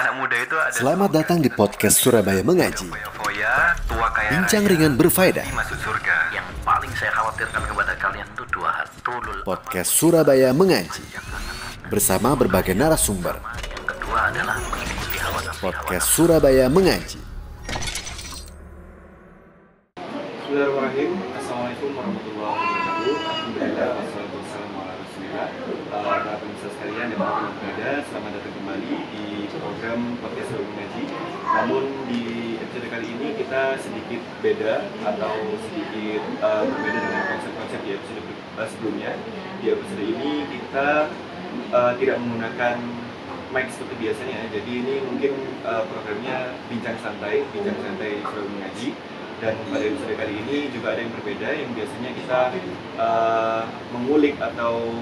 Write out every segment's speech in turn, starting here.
anak muda itu ada Selamat datang di podcast Surabaya Mengaji. foya, tua kaya Bincang raya, ringan berfaedah. yang paling saya khawatirkan kepada kalian itu dua hal Podcast Surabaya Mengaji. Bersama berbagai narasumber. yang kedua adalah mengikuti hawa nafsu Podcast Surabaya Mengaji. Bismillahirrahmanirrahim. Assalamualaikum warahmatullahi wabarakatuh. Alhamdulillah wassalatu wassalamu ala rasulillah. Uh, Para pemirsa sekalian yang berada berada, selamat datang program podcast Surabaya Mengaji. Namun di episode kali ini kita sedikit beda atau sedikit uh, berbeda dengan konsep-konsep di episode uh, sebelumnya. Di episode ini kita uh, tidak menggunakan mic seperti biasanya. Jadi ini mungkin uh, programnya bincang santai, bincang santai Surabaya Mengaji dan pada episode kali ini juga ada yang berbeda yang biasanya kita uh, mengulik atau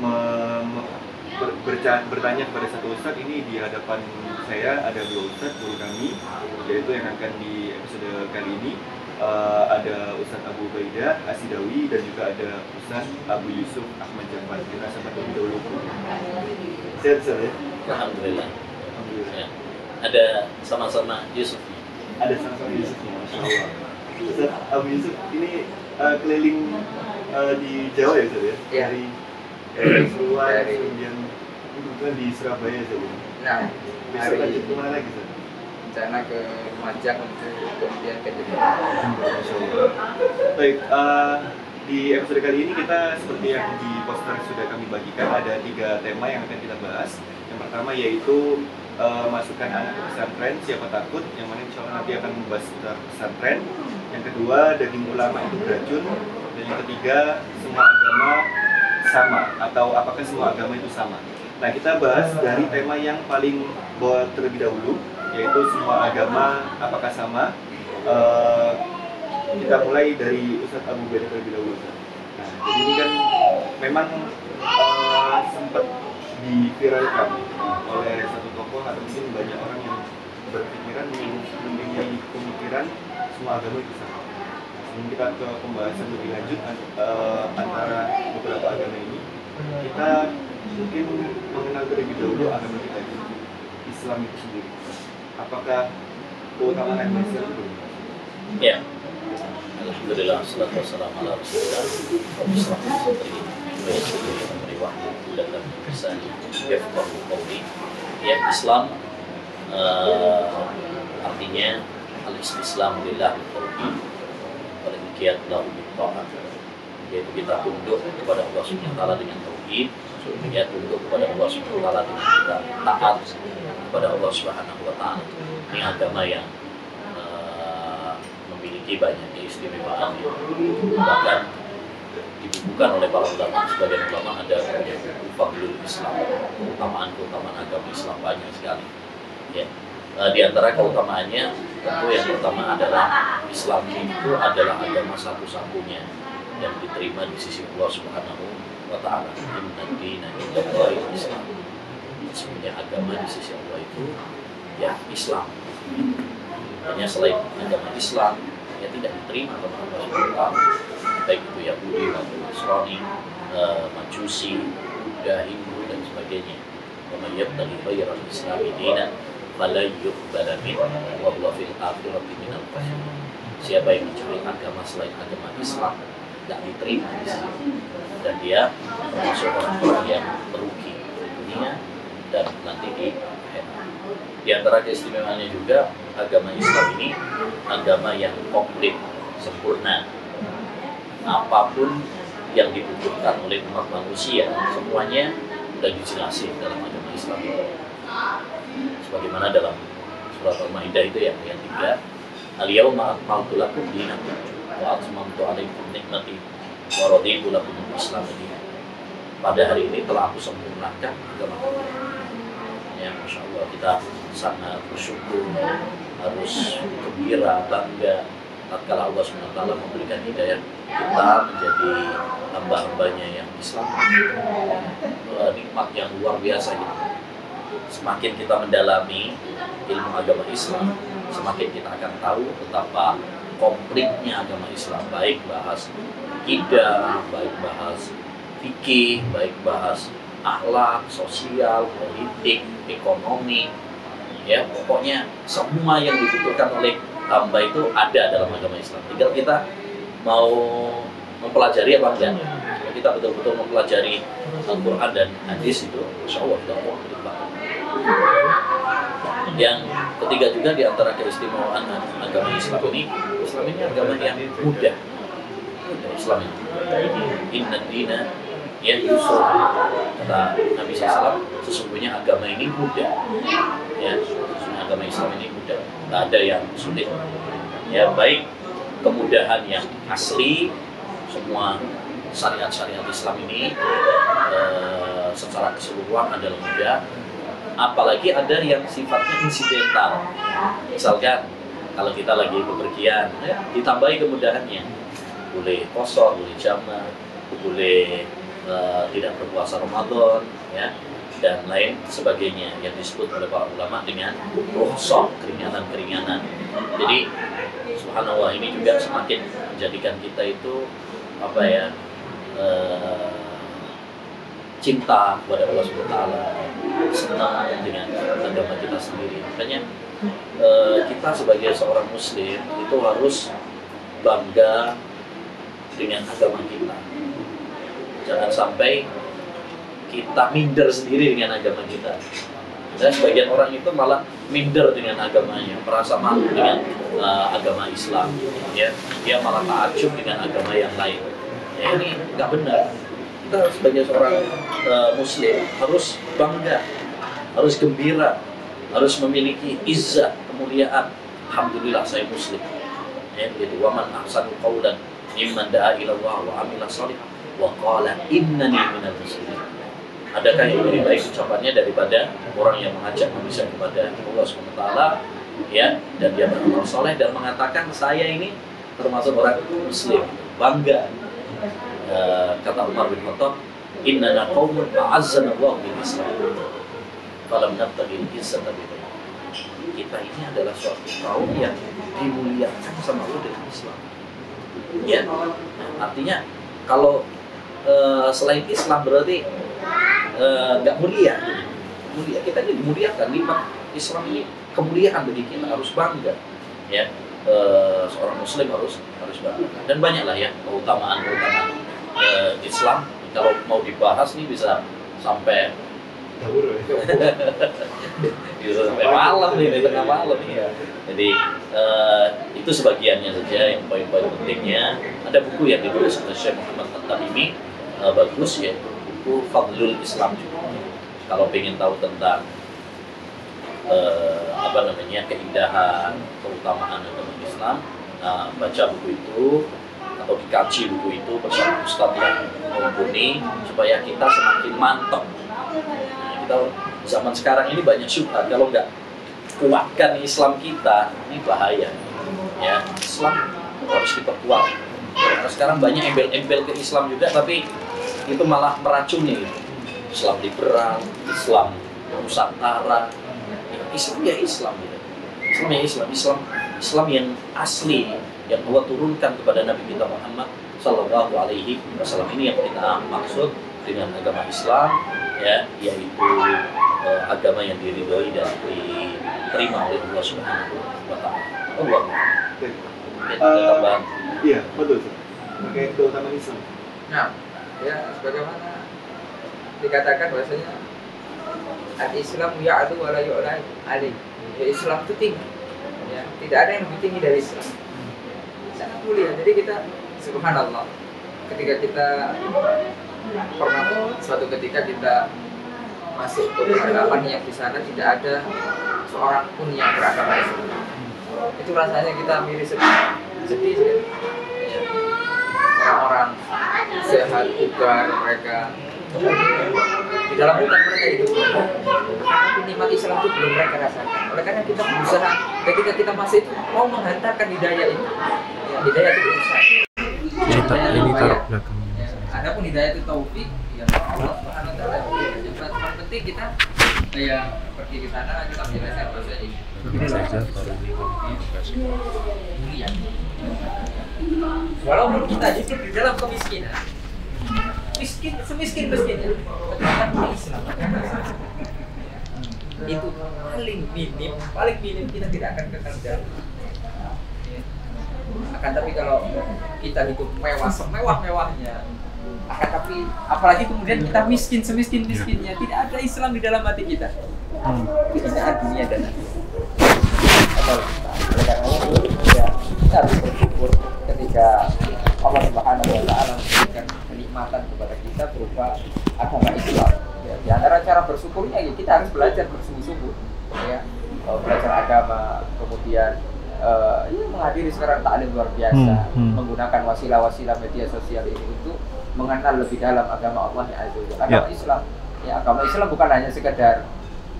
me- ber- berca- bertanya kepada satu ustadz ini di hadapan saya ada dua ustadz guru kami yaitu yang akan di episode kali ini uh, ada Ustadz Abu Baida Asidawi dan juga ada Ustadz Abu Yusuf Ahmad Jambat kita sapa terlebih dahulu sehat Ustadz ya Alhamdulillah Alhamdulillah ya. ada sama-sama Yusuf ada sama-sama Yusuf ya, Masya Allah. Ustaz Abu Yusuf ini uh, keliling uh, di Jawa ya Ustaz ya? Iya. Dari Dari- kemudian kemudian di Surabaya ya? Nah, Besok lanjut ke mana lagi Ustaz? rencana ke Lumajang untuk kemudian ke Jepang. Baik, uh, di episode kali ini kita seperti yang di poster sudah kami bagikan ada tiga tema yang akan kita bahas. Yang pertama yaitu uh, masukkan anak ke pesantren siapa takut, yang mana insya Allah nanti akan membahas seputar pesantren. Yang kedua daging ulama itu beracun. Dan yang ketiga semua agama sama atau apakah semua agama itu sama. Nah kita bahas dari tema yang paling bawah terlebih dahulu yaitu semua agama apakah sama. Eh, kita mulai dari Ustadz Abu Bakar terlebih dahulu. Nah, jadi ini kan memang eh, sempat diviralkan oleh satu tokoh atau mungkin banyak orang yang berpikiran mempunyai pemikiran semua agama itu sama. Sebelum kita ke pembahasan lebih lanjut an- eh, antara beberapa agama ini, kita mungkin mengenal terlebih dahulu agama kita itu, Islam itu sendiri. Apakah keutamaan agama Islam itu? ya Alhamdulillah salatu wassalamu ala rasulillah ya Islam eh, artinya al-islam lillah wa demikian lahu yaitu kita tunduk kepada Allah taala dengan tauhid ya tunduk kepada Allah Subhanahu wa taala kita taat kepada Allah Subhanahu wa taala. Ini agama yang eh, memiliki banyak keistimewaan bahkan dibukukan oleh para ulama. Sebagian ulama ada punya buku Fadlul Islam keutamaan keutamaan agama Islam banyak sekali. Ya. Eh, di antara keutamaannya tentu yang pertama adalah Islam itu adalah agama satu-satunya yang diterima di sisi Allah Subhanahu taala. Inna dina indallahi Islam. Sebenarnya agama di sisi Allah itu ya Islam. Hanya selain agama Islam ya tidak diterima oleh Allah Subhanahu. Baik itu Yahudi maupun Nasrani, Majusi, Buddha, Hindu dan sebagainya. Yabtaghi ghayra al-islami dinan fala yuqbala minhu wa huwa fil akhirati minal khasirin. Siapa yang mencari agama selain agama Islam tidak diterima dan dia termasuk orang-orang yang merugi di dunia dan nanti di akhirat. Di antara keistimewaannya juga agama Islam ini agama yang komplit, sempurna. Apa pun yang dibutuhkan oleh umat manusia semuanya sudah dijelasin dalam agama Islam ini sebagaimana dalam surat Al-Maidah itu yang yang tiga Al-yawma akmaltu lakum wa atmamtu alaikum nikmati wa raditu lakum al-islam dinan. Pada hari ini telah aku sempurnakan agama kamu. Ya, Masya Allah kita sangat bersyukur, harus gembira, bangga tatkala Allah SWT memberikan hidayah kita menjadi hamba-hambanya yang Islam. Eh, Nikmat yang luar biasa gitu semakin kita mendalami ilmu agama Islam, semakin kita akan tahu betapa komplitnya agama Islam, baik bahas akidah, baik bahas fikih, baik bahas akhlak, sosial, politik, ekonomi, ya pokoknya semua yang dibutuhkan oleh hamba itu ada dalam agama Islam. Tinggal kita mau mempelajari apa enggak. Kita betul-betul mempelajari Al-Quran dan hadis itu insya Allah kita mau yang ketiga juga di antara keistimewaan agama Islam ini Islam ini agama yang mudah. Islam ini. Inna dina ya yusuf kata Nabi SAW sesungguhnya agama ini mudah. Ya sesungguhnya agama Islam ini mudah. Tak ada yang sulit. Ya baik kemudahan yang asli semua syariat-syariat Islam ini eh, secara keseluruhan adalah mudah apalagi ada yang sifatnya insidental misalkan kalau kita lagi bepergian ya, ditambahi kemudahannya. Boleh kosong, boleh jamak boleh eh, tidak berpuasa Ramadan ya dan lain sebagainya yang disebut oleh para ulama dengan rukhsah keringanan-keringanan. Jadi subhanallah ini juga semakin menjadikan kita itu apa ya eh, cinta kepada Allah taala, senang dengan agama kita sendiri. Makanya eh, kita sebagai seorang muslim itu harus bangga dengan agama kita. Jangan sampai kita minder sendiri dengan agama kita. Dan sebagian orang itu malah minder dengan agamanya, merasa malu dengan eh, agama Islam. Ya, dia malah takjub dengan agama yang lain. Ya, ini nggak benar kita sebagai seorang uh, muslim harus bangga, harus gembira, harus memiliki izzah, kemuliaan. Alhamdulillah saya muslim. Ya, gitu. Waman ahsanu qawlan mimman da'a ila Allah wa amila salih wa qala innani minal muslimin. Adakah yang lebih baik ucapannya daripada orang yang mengajak manusia kepada Allah SWT ya dan dia beramal soleh dan mengatakan saya ini termasuk orang muslim bangga Kata Umar bin Khattab innana qaumun a'azzana Allah bil Islam. Falam nabtaghi izzata bi kita ini adalah suatu kaum yang dimuliakan sama Allah dengan Islam. Ya artinya kalau eh, selain Islam berarti eh, nggak mulia. Mulia kita ini dimuliakan. Lima Islam ini kemuliaan bagi kita. Harus bangga. Ya. Eh, seorang muslim harus harus bangga. Dan banyaklah ya keutamaan keutamaan eh, Islam kalau mau dibahas nih bisa sampai bisa sampai malam nih di tengah malam ya. Jadi eh, itu sebagiannya saja yang poin-poin pentingnya. Ada buku yang ditulis oleh Syekh Muhammad At-Tamimi eh, bagus yaitu buku Fadlul Islam juga. Kalau ingin tahu tentang eh, apa namanya keindahan, keutamaan agama Islam, nah, baca buku itu atau dikaji buku itu bersama Ustadz yang mumpuni supaya kita semakin mantap. Nah, kita zaman sekarang ini banyak syubhat kalau nggak kuatkan Islam kita ini bahaya. Ya Islam harus diperkuat. Karena sekarang banyak embel-embel ke Islam juga tapi itu malah meracuni. Islam liberal, Islam nusantara, Islam ya Islam. Gitu. Islam ya Islam, Islam Islam yang asli yang Allah turunkan kepada Nabi kita Muhammad Sallallahu Alaihi Wasallam ini yang kita maksud dengan agama Islam ya yaitu uh, agama yang diridhoi dan diterima oleh Allah Subhanahu wa taala. Allah. Ya, ada Eh, tambahan. Iya, betul. Terkait keutamaan Islam. Nah, ya sebagaimana dikatakan bahwasanya al-Islam ya'lu wa la yu'la alaih. Ya Islam itu tinggi. Ya, tidak ada yang lebih tinggi dari Islam. Sangat mulia. Jadi kita subhanallah ketika kita pernah suatu ketika kita masuk ke peradaban yang di sana tidak ada seorang pun yang beragama Islam. Itu rasanya kita miris sedih. Sedih sekali. Ya. Orang-orang sehat bugar mereka di dalam hutan mereka hidup. Tapi nikmat Islam itu belum mereka rasakan. Oleh karena kita berusaha ketika kita masih itu mau menghantarkan hidayah ini ya, hidayah itu berusaha. Ini tak ini taruh ya? belakang. Ya, adapun hidayah itu taufik ya Allah Subhanahu wa taala yang penting kita ya pergi ke sana kita menyelesaikan proses ini Ini saja baru ini mulia walaupun kita hidup di dalam kemiskinan miskin semiskin miskinnya tetap punya Islam itu paling minim paling minim kita tidak akan kekal Ya. akan tapi kalau kita hidup mewah semewah mewahnya akan tapi apalagi kemudian kita miskin semiskin miskinnya tidak ada Islam di dalam hati kita Hmm. kehinaan dunia dan akhirat. Oleh karena itu, ya, kita harus bersyukur ketika Allah Subhanahu wa taala memberikan kenikmatan kepada kita berupa agama Islam. Ya, di antara cara bersyukurnya ya kita harus belajar bersungguh-sungguh ya. Eh, belajar agama, kemudian eh, ya, menghadiri sekarang taklim luar biasa, Hmm, hmm. menggunakan wasilah-wasilah media sosial ini untuk mengenal lebih dalam agama Allah yang azza. Agama Islam. Ya, agama Islam bukan hanya sekedar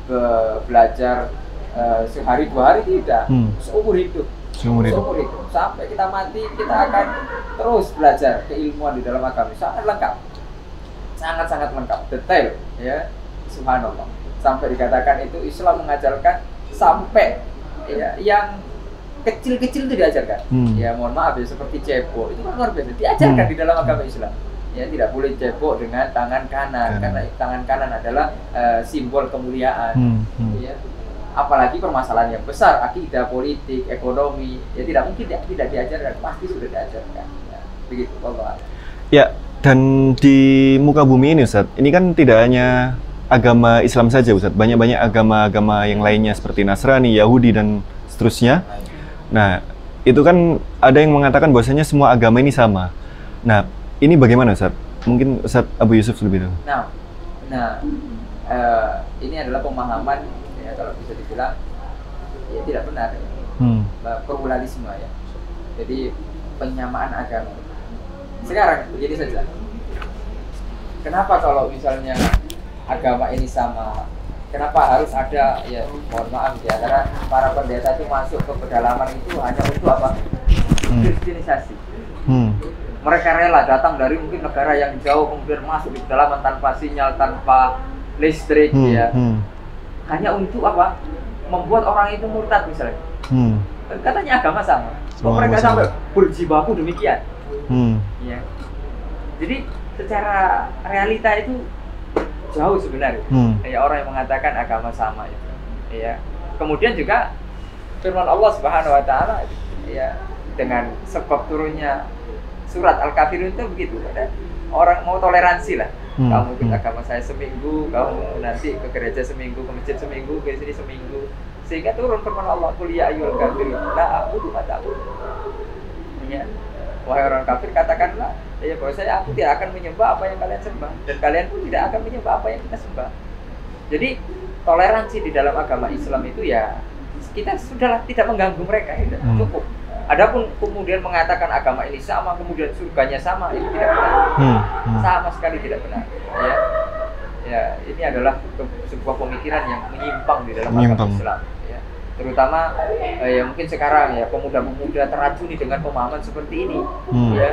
ke belajar eh, sehari dua hari tidak Hmm. seumur hidup Seumur hidup. seumur hidup sampai kita mati kita akan terus belajar keilmuan di dalam agama sangat lengkap sangat sangat lengkap detail ya subhanallah sampai dikatakan itu Islam mengajarkan sampai ya yang kecil-kecil itu diajarkan Hmm. ya mohon maaf ya seperti cebok itu kan luar biasa diajarkan Hmm. di dalam agama Islam ya tidak boleh cebok dengan tangan kanan Kanan. karena tangan kanan adalah eh, simbol kemuliaan Hmm. Hmm. ya apalagi permasalahan yang besar akidah politik ekonomi ya tidak mungkin tidak, tidak diajarkan pasti sudah diajarkan ya, begitu Allah Ya, dan di muka bumi ini Ustaz, ini kan tidak hanya agama Islam saja Ustaz, banyak-banyak agama-agama yang lainnya seperti Nasrani, Yahudi dan seterusnya. Nah, itu kan ada yang mengatakan bahwasanya semua agama ini sama. Nah, ini bagaimana Ustaz? Mungkin Ustaz Abu Yusuf lebih dulu. nah nah eh, ini adalah pemahaman ya kalau bisa dibilang ya tidak benar ya. Hmm. Pluralisme ya jadi penyamaan agama sekarang begini saja kenapa kalau misalnya agama ini sama kenapa harus ada ya mohon maaf di antara para pendeta itu masuk ke pedalaman itu hanya untuk apa Hmm. kristenisasi Hmm. mereka rela datang dari mungkin negara yang jauh kemudian masuk di pedalaman tanpa sinyal tanpa listrik Hmm. ya Hmm. Hanya untuk apa? Membuat orang itu murtad misalnya. Hmm. katanya agama sama. Kok mereka sampai berjibaku demikian? Hmm. ya jadi secara realita itu jauh sebenarnya. Hmm. ya orang yang mengatakan agama sama itu. Ya kemudian juga firman Allah Subhanahu wa taala ya dengan sebab turunnya surat Al-Kafirun itu begitu. Ada orang mau toleransi lah Hmm. kamu ikut Hmm. agama saya seminggu kamu nanti ke gereja seminggu ke masjid seminggu ke sini seminggu sehingga turun firman Allah kuliah ayyul kafirun la aku tuh aku ya wahai orang kafir katakanlah ya bahwa saya aku tidak akan menyembah apa yang kalian sembah dan kalian pun tidak akan menyembah apa yang kita sembah jadi toleransi di dalam agama Islam itu ya kita sudahlah tidak mengganggu mereka ya, Hmm. cukup Adapun kemudian mengatakan agama ini sama, kemudian surganya sama, itu tidak benar Hmm. Hmm. sama sekali tidak benar ya ya ini adalah sebuah pemikiran yang menyimpang di dalam Menyimpang. agama Islam ya terutama eh, ya mungkin sekarang ya pemuda-pemuda teracuni dengan pemahaman seperti ini Hmm. ya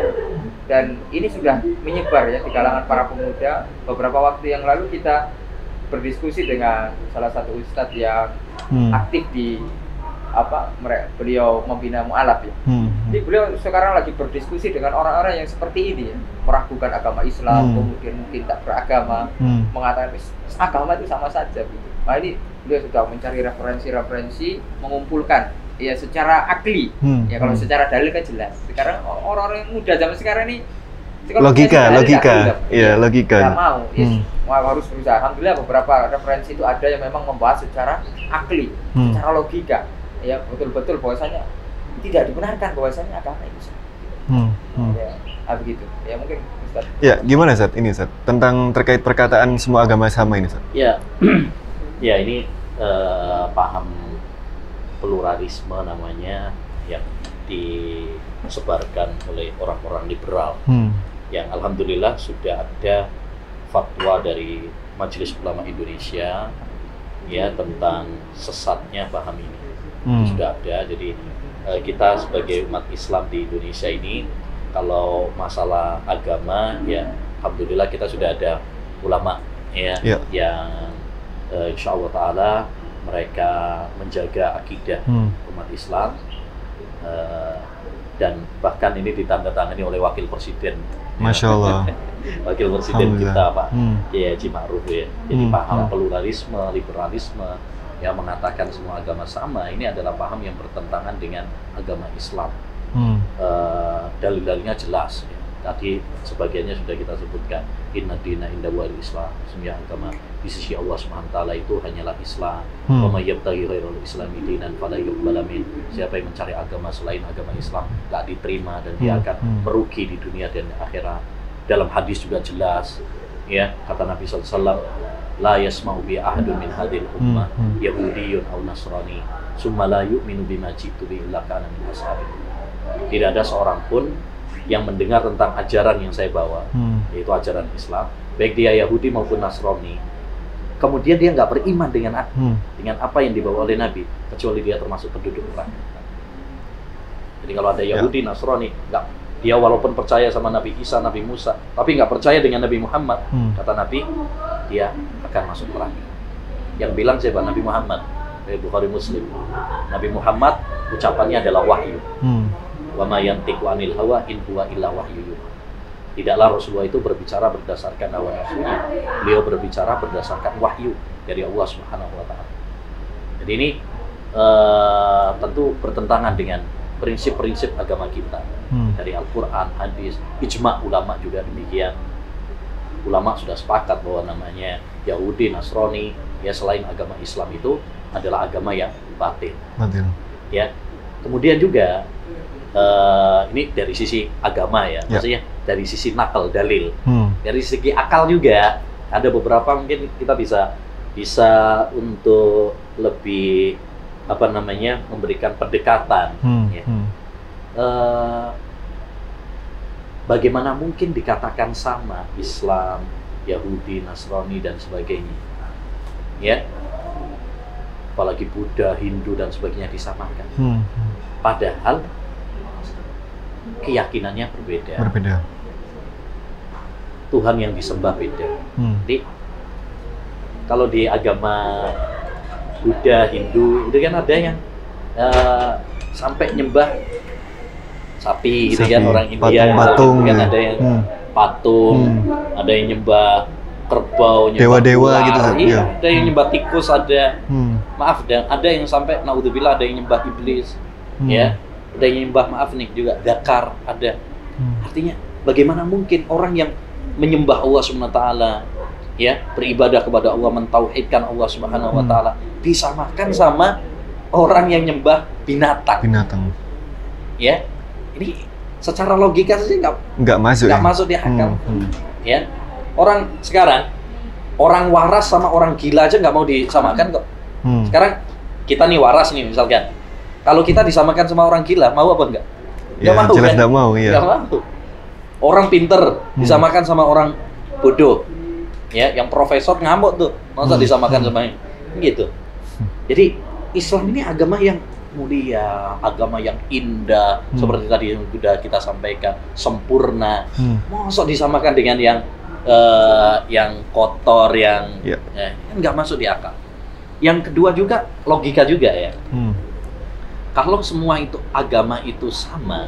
dan ini sudah menyebar ya di kalangan para pemuda beberapa waktu yang lalu kita berdiskusi dengan salah satu ustadz yang Hmm. aktif di apa mereka beliau membina mualaf ya Hmm. jadi beliau sekarang lagi berdiskusi dengan orang-orang yang seperti ini ya, meragukan agama Islam, Hmm. kemudian mungkin tak beragama, Hmm. mengatakan "Is- agama itu sama saja gitu. Nah ini beliau sudah mencari referensi-referensi, mengumpulkan ya secara akli. Hmm. Ya kalau Hmm. secara dalil kan jelas. Sekarang orang-orang muda zaman sekarang ini logika, dalil logika, iya logika. Nggak mau, ya, Hmm. harus berusaha. Alhamdulillah beberapa referensi itu ada yang memang membahas secara akli, Hmm. secara logika. Ya betul-betul bahwasanya tidak dibenarkan bahwasanya agama itu. Hmm. Hmm. Ya, ah, begitu. Ya mungkin Ustaz. Ya, gimana saat ini saat tentang terkait perkataan semua agama sama ini saat? Ya, ya ini eh, paham pluralisme namanya yang disebarkan oleh orang-orang liberal Hmm. yang alhamdulillah sudah ada fatwa dari Majelis Ulama Indonesia ya tentang sesatnya paham ini Hmm. sudah ada jadi eh, kita sebagai umat Islam di Indonesia ini kalau masalah agama ya alhamdulillah kita sudah ada ulama ya Ya. yang eh, insya Allah taala mereka menjaga akidah Hmm. umat Islam eh, dan bahkan ini ditandatangani oleh wakil presiden Masya Allah. wakil presiden kita Pak Hmm. ya Haji Ma'ruf ya jadi Hmm, paham hmm. pluralisme liberalisme yang mengatakan semua agama sama ini adalah paham yang bertentangan dengan agama Islam. Hmm. Eh, dalil-dalilnya jelas. ya. Tadi sebagiannya sudah kita sebutkan. Inna dina inda wal Islam. Semua agama di sisi Allah taala itu hanyalah Islam. Hmm. Wa yabtaghi islami dinan fala yuqbala. Siapa yang mencari agama selain agama Islam nggak diterima dan dia Hmm, akan hmm. merugi di dunia dan akhirat. Dalam hadis juga jelas ya kata Nabi SAW la yasma'u bi ahadun min hadhil ummah Hmm, hmm. yahudiyun aw nasrani summa la yu'minu bima jitu bi illa kana min ashabi tidak ada seorang pun yang mendengar tentang ajaran yang saya bawa Hmm. yaitu ajaran Islam baik dia Yahudi maupun Nasrani kemudian dia nggak beriman dengan Hmm. dengan apa yang dibawa oleh Nabi kecuali dia termasuk penduduk neraka jadi kalau ada Yahudi Nasrani nggak dia walaupun percaya sama Nabi Isa Nabi Musa tapi nggak percaya dengan Nabi Muhammad Hmm. kata Nabi dia akan masuk neraka yang bilang siapa Nabi Muhammad dari Bukhari Muslim Nabi Muhammad ucapannya adalah wahyu Hmm. wa ma yantiqu anil hawa in huwa illa wahyu yuha. Tidaklah Rasulullah itu berbicara berdasarkan hawa nafsunya. Beliau berbicara berdasarkan wahyu dari Allah Subhanahu wa taala. Jadi ini eh, tentu bertentangan dengan prinsip-prinsip agama kita Hmm. dari Al-Qur'an, hadis, ijma ulama juga demikian. Ulama sudah sepakat bahwa namanya Yahudi, Nasrani, ya selain agama Islam itu adalah agama yang batin Batil. ya kemudian juga eh, ini dari sisi agama ya, Ya. maksudnya dari sisi nakal dalil Hmm. dari segi akal juga ada beberapa mungkin kita bisa bisa untuk lebih apa namanya memberikan pendekatan Hmm. Ya. Hmm. Eh, bagaimana mungkin dikatakan sama Islam Yahudi Nasrani dan sebagainya ya apalagi Buddha Hindu dan sebagainya disamakan Hmm. padahal keyakinannya berbeda. Berbeda. Tuhan yang disembah beda. Hmm. Jadi kalau di agama Buddha, Hindu itu kan ada yang eh, sampai nyembah sapi, gitu kan Sapi, orang India patung-patung gitu kan ya. ada yang Hmm. patung, Hmm. ada yang nyembah kerbau, nyembah Dewa-dewa gitu, iya, ya. ada yang nyembah tikus, ada Hmm. maaf dan ada yang sampai naudzubillah ada yang nyembah iblis, Hmm. ya, ada yang nyembah maaf nih juga dakar ada. Hmm. Artinya bagaimana mungkin orang yang menyembah Allah Subhanahu wa taala ya, beribadah kepada Allah, mentauhidkan Allah Subhanahu wa Hmm. taala disamakan sama orang yang nyembah binatang, Binatang. ya. Ini secara logika saja nggak Nggak masuk nggak ya? masuk di akal, Hmm. Hmm. ya. Orang sekarang orang waras sama orang gila aja nggak mau disamakan kok. Hmm. Sekarang kita nih waras nih misalkan. Kalau kita disamakan sama orang gila, mau apa enggak? Ya, mau, jelas kan? nggak mau, Nggak ya. mau. Orang pinter Hmm. disamakan sama orang bodoh. Ya, yang profesor ngamuk tuh. Masa Hmm. disamakan sama yang gitu. Jadi Islam ini agama yang mulia, agama yang indah, Hmm. seperti tadi yang sudah kita sampaikan, sempurna. Hmm. Masa disamakan dengan yang eh, yang kotor, yang Ya. eh, kan nggak masuk di akal. Yang kedua juga logika juga ya Hmm. kalau semua itu agama itu sama,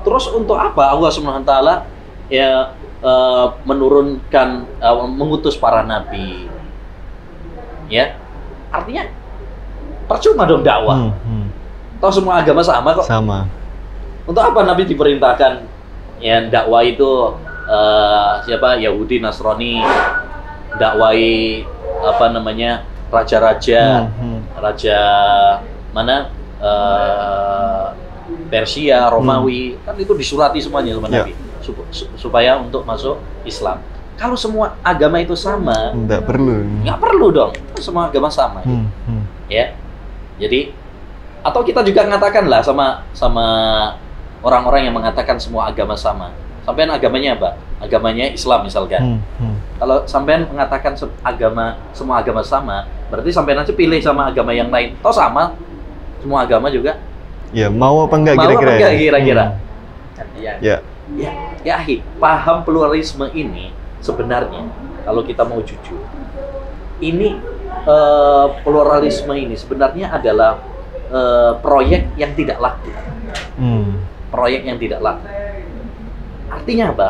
terus untuk apa Allah Subhanahu wa taala ya eh, menurunkan eh, mengutus para nabi? Ya. Artinya percuma dong dakwah. Hmm. Hmm. Toh semua agama sama kok. Sama. Untuk apa nabi diperintahkan ya dakwah itu eh, siapa Yahudi Nasrani dakwai apa namanya raja-raja Hmm. Hmm. raja mana eh, Persia, Romawi, kan itu disurati semuanya sama Ya. Nabi supaya untuk masuk Islam. Kalau semua agama itu sama, Nggak perlu. nggak perlu dong. Semua agama sama, Hmm. Hmm. ya. Jadi atau kita juga mengatakan lah sama sama orang-orang yang mengatakan semua agama sama. Sampean agamanya apa? Agamanya Islam misalkan. Hmm. Hmm. Kalau sampean mengatakan agama semua agama sama, berarti sampean aja pilih sama agama yang lain. Toh sama, semua agama juga. Ya, mau apa enggak Mau apa kira-kira? enggak kira-kira? Ya. Ya. Ya, ya ahi, paham pluralisme ini sebenarnya kalau kita mau jujur, ini eh, pluralisme ini sebenarnya adalah eh, proyek yang tidak laku, Hmm. proyek yang tidak laku. Artinya apa?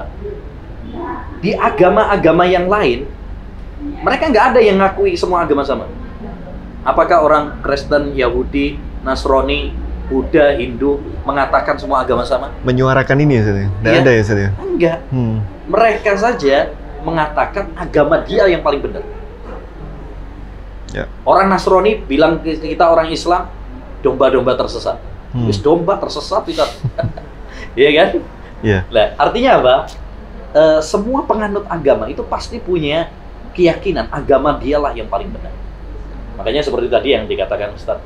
Di agama-agama yang lain, mereka nggak ada yang ngakui semua agama sama. Apakah orang Kristen, Yahudi, Nasrani, Buddha, Hindu mengatakan semua agama sama? Menyuarakan ini ya, Ustaz ya? Iya. ada ya, Ustaz ya? Enggak. Hmm. Mereka saja mengatakan agama dia yang paling benar. Ya. Orang Nasrani bilang ke kita orang Islam domba-domba tersesat. Hmm. Wis domba tersesat kita. Iya kan? Iya. Nah, artinya apa? Eh, semua penganut agama itu pasti punya keyakinan agama dialah yang paling benar. Makanya seperti tadi yang dikatakan Ustaz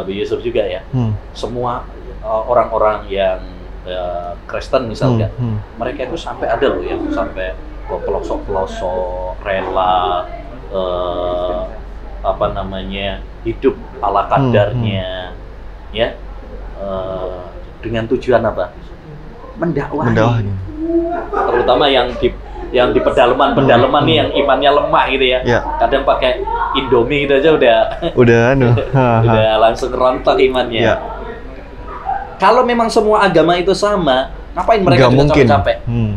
Bu Yusuf juga ya, Hmm. semua eh, orang-orang yang eh, Kristen misalnya, Hmm. Hmm. mereka itu sampai ada loh yang sampai ke pelosok-pelosok rela eh, apa namanya hidup ala kadarnya ya Eh, dengan tujuan apa mendakwahi Mendakwahi. terutama yang di yang di pedalaman-pedalaman nih yang imannya lemah gitu ya Ya. kadang pakai indomie gitu aja udah Udah anu. Udah langsung rontok imannya Ya. kalau memang semua agama itu sama ngapain mereka juga mungkin. capek-capek Hmm.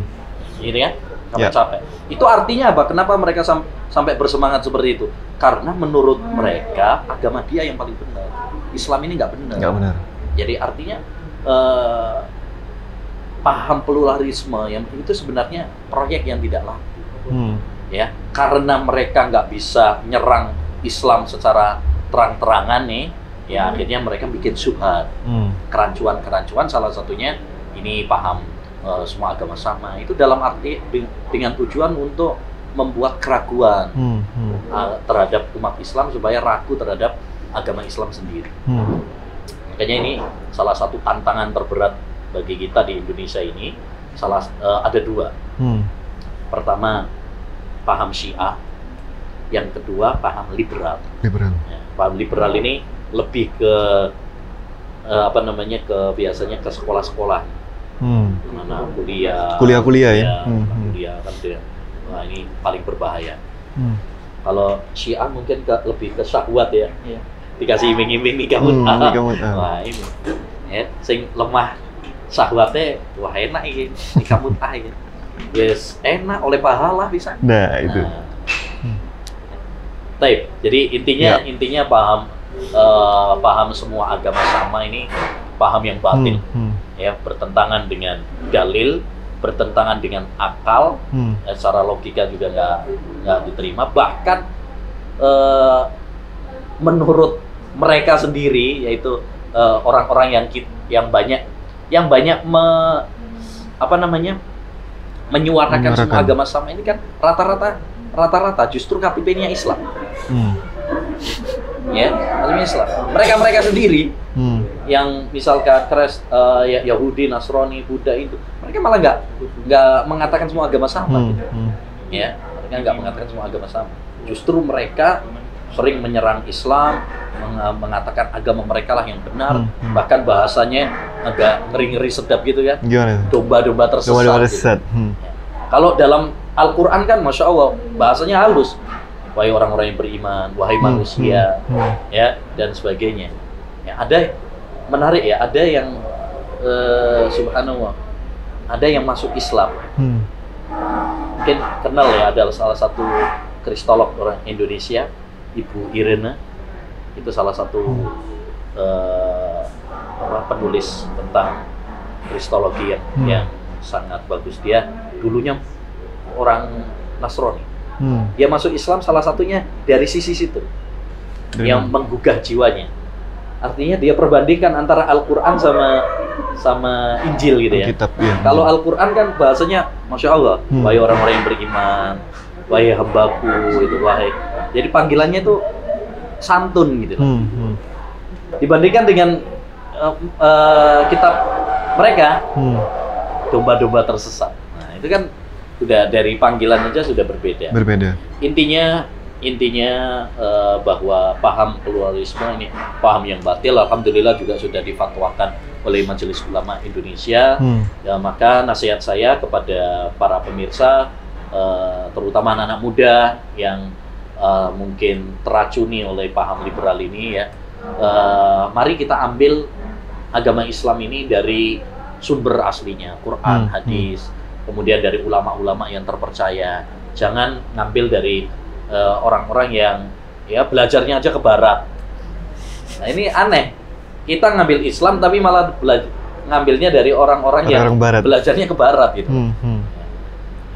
gitu ya Ya. capek-capek itu artinya apa kenapa mereka sam- sampai bersemangat seperti itu karena menurut mereka agama dia yang paling benar Islam ini nggak benar Nggak benar. jadi artinya eh, paham pluralisme yang itu sebenarnya proyek yang tidak laku Hmm. ya karena mereka nggak bisa nyerang Islam secara terang-terangan nih ya akhirnya mereka bikin subhat Hmm. kerancuan-kerancuan salah satunya ini paham eh, semua agama sama itu dalam arti de- dengan tujuan untuk membuat keraguan Hmm. Hmm. eh, terhadap umat Islam supaya ragu terhadap agama Islam sendiri Hmm. makanya ini salah satu tantangan terberat bagi kita di Indonesia ini salah eh, ada dua Hmm. pertama paham Syiah yang kedua paham liberal Liberal. Ya, paham liberal ini lebih ke eh, apa namanya ke biasanya ke sekolah-sekolah Hmm. mana kuliah Kuliah-kuliah ya? Hmm, hmm. kuliah kan dia wah ini paling berbahaya Hmm. kalau Syiah mungkin ke, lebih ke syahwat ya dikasih iming-iming nikah Hmm, nikah mut'ah. wah ini ya sing lemah syahwatnya wah enak ini nikah mut'ah ini yes enak oleh pahala bisa Nah, itu. Nah. Taib. Jadi intinya Ya. intinya paham eh, paham semua agama sama ini paham yang batil Hmm. Hmm. ya bertentangan dengan dalil, bertentangan dengan akal, Hmm. eh, secara logika juga nggak nggak diterima. Bahkan eh, menurut mereka sendiri yaitu orang-orang yang kit- yang banyak yang banyak me- apa namanya menyuarakan semua agama sama ini kan rata-rata rata-rata justru KTP-nya Islam Hmm. ya KTP Islam mereka mereka sendiri Hmm. yang misalkan Kres, ya- Yahudi, Nasrani, Buddha itu mereka malah nggak nggak mengatakan semua agama sama Hmm. gitu. Hmm. ya mereka nggak mengatakan semua agama sama justru mereka sering menyerang Islam meng- mengatakan agama mereka lah yang benar Hmm, hmm. bahkan bahasanya agak ngeri-ngeri sedap gitu ya domba-domba tersesat coba gitu. sesat. Hmm. kalau dalam Al-Quran kan Masya Allah bahasanya halus wahai orang-orang yang beriman wahai Hmm, manusia hmm, hmm. ya dan sebagainya ya ada menarik ya ada yang eh, subhanallah ada yang masuk Islam Hmm. mungkin kenal ya ada salah satu kristolog orang Indonesia Ibu Irene itu salah satu eh, apa, penulis tentang kristologi yang, Hmm. yang sangat bagus dia dulunya orang Nasrani Hmm. dia masuk Islam salah satunya dari sisi situ Dari yang menggugah jiwanya artinya dia perbandingkan antara Al-Quran sama sama Injil gitu ya Kitab ya. kalau Al-Quran kan bahasanya Masya Allah, Hmm. wahai orang-orang yang beriman, wahai hambaku, itu wahai. Jadi panggilannya itu santun gitu. Hmm. Hmm. Dibandingkan dengan eh, eh, kitab mereka, Hmm. domba-domba tersesat. Nah itu kan sudah dari panggilan aja sudah berbeda. Berbeda. Intinya intinya eh, bahwa paham pluralisme ini paham yang batil. Alhamdulillah juga sudah difatwakan oleh Majelis Ulama Indonesia. Hmm. Ya, maka nasihat saya kepada para pemirsa, eh, terutama anak-anak muda yang eh, mungkin teracuni oleh paham liberal ini ya, eh, mari kita ambil agama Islam ini dari sumber aslinya, Quran, Hmm, hadis, kemudian dari ulama-ulama yang terpercaya. Jangan ngambil dari orang-orang yang ya belajarnya aja ke Barat, Nah ini aneh. Kita ngambil Islam tapi malah belajar ngambilnya dari orang-orang yang Orang barat. belajarnya ke barat gitu. Hmm, hmm.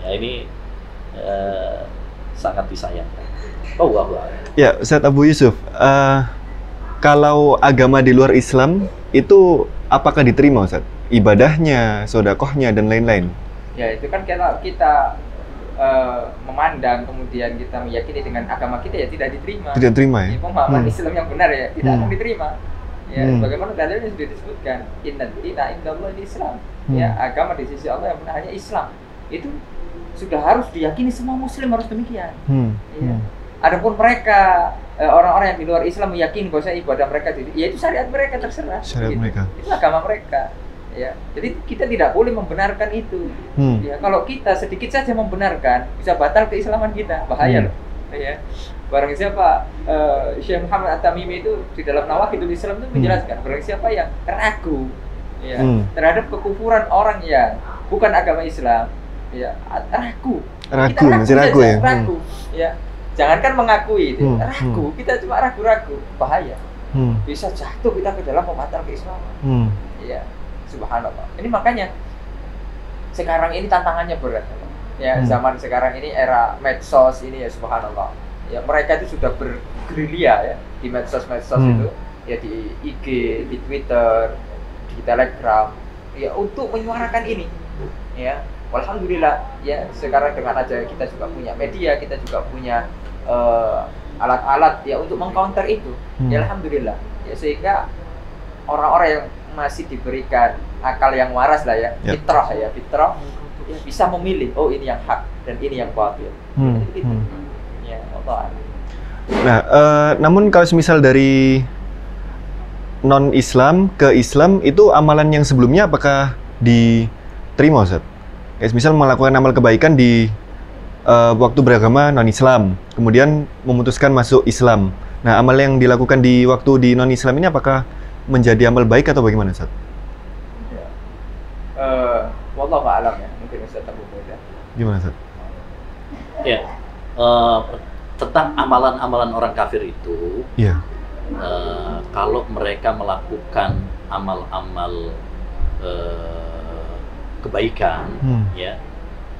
Ya ini eh, sangat disayangkan. Oh wah wah. Ya, Ustadz Abu Yusuf, eh, kalau agama di luar Islam itu apakah diterima Ustadz? Ibadahnya, sodakohnya, dan lain-lain. ya itu kan kita kita eh, memandang kemudian kita meyakini dengan agama kita ya tidak diterima Tidak terima ya? Ini pemahaman Hmm. Islam yang benar ya tidak Hmm. akan diterima ya Hmm. bagaimana dalilnya sudah disebutkan inna dina indallah Islam Hmm. ya agama di sisi Allah yang benar hanya Islam itu sudah harus diyakini semua muslim harus demikian Hmm. Iya. hmm. adapun mereka eh, orang-orang yang di luar Islam meyakini bahwa ibadah mereka itu ya itu syariat mereka terserah Syariat gitu. mereka. itu agama mereka ya jadi kita tidak boleh membenarkan itu Hmm. Ya, kalau kita sedikit saja membenarkan, bisa batal keislaman kita. Bahaya Hmm. loh. Ya. Barang siapa eh, Syekh Muhammad At-Tamimi itu di dalam Nawakidul Islam itu menjelaskan, barang siapa yang ragu ya, Hmm. terhadap kekufuran orang yang bukan agama Islam, ya, ragu. Ragu, Kita masih ragu ya? Hmm. Ragu. Ya. Jangankan mengakui itu, Hmm, ragu. Kita cuma ragu-ragu, bahaya. Hmm. Bisa jatuh kita ke dalam pembatal keislaman. Hmm. Iya, subhanallah. Ini makanya sekarang ini tantangannya berat. Ya, Hmm. zaman sekarang ini era medsos ini ya subhanallah. Ya, mereka itu sudah bergerilya ya di medsos-medsos Hmm. itu, ya di IG, di Twitter, di Telegram, ya untuk menyuarakan ini. Ya, alhamdulillah ya sekarang dengan aja kita juga punya media, kita juga punya eh, alat-alat ya untuk mengcounter itu. Hmm. Ya alhamdulillah. Ya sehingga orang-orang yang masih diberikan akal yang waras lah ya, Ya. fitrah ya, fitrah ya, bisa memilih oh ini yang hak dan ini yang batil. Hmm. Gitu. Hmm. Ya, Allah. Nah, eh, namun kalau misal dari non Islam ke Islam itu amalan yang sebelumnya apakah diterima Ustaz? Kayak misal melakukan amal kebaikan di eh, waktu beragama non Islam, kemudian memutuskan masuk Islam. Nah, amal yang dilakukan di waktu di non Islam ini apakah menjadi amal baik atau bagaimana Ustaz? Ya. Eh, wallahu a'lam ya, mungkin Ustaz Abu Muda. Gimana Ustaz? Ya. eh, tentang amalan-amalan orang kafir itu Iya. eh, kalau mereka melakukan amal-amal eh, kebaikan Hmm. ya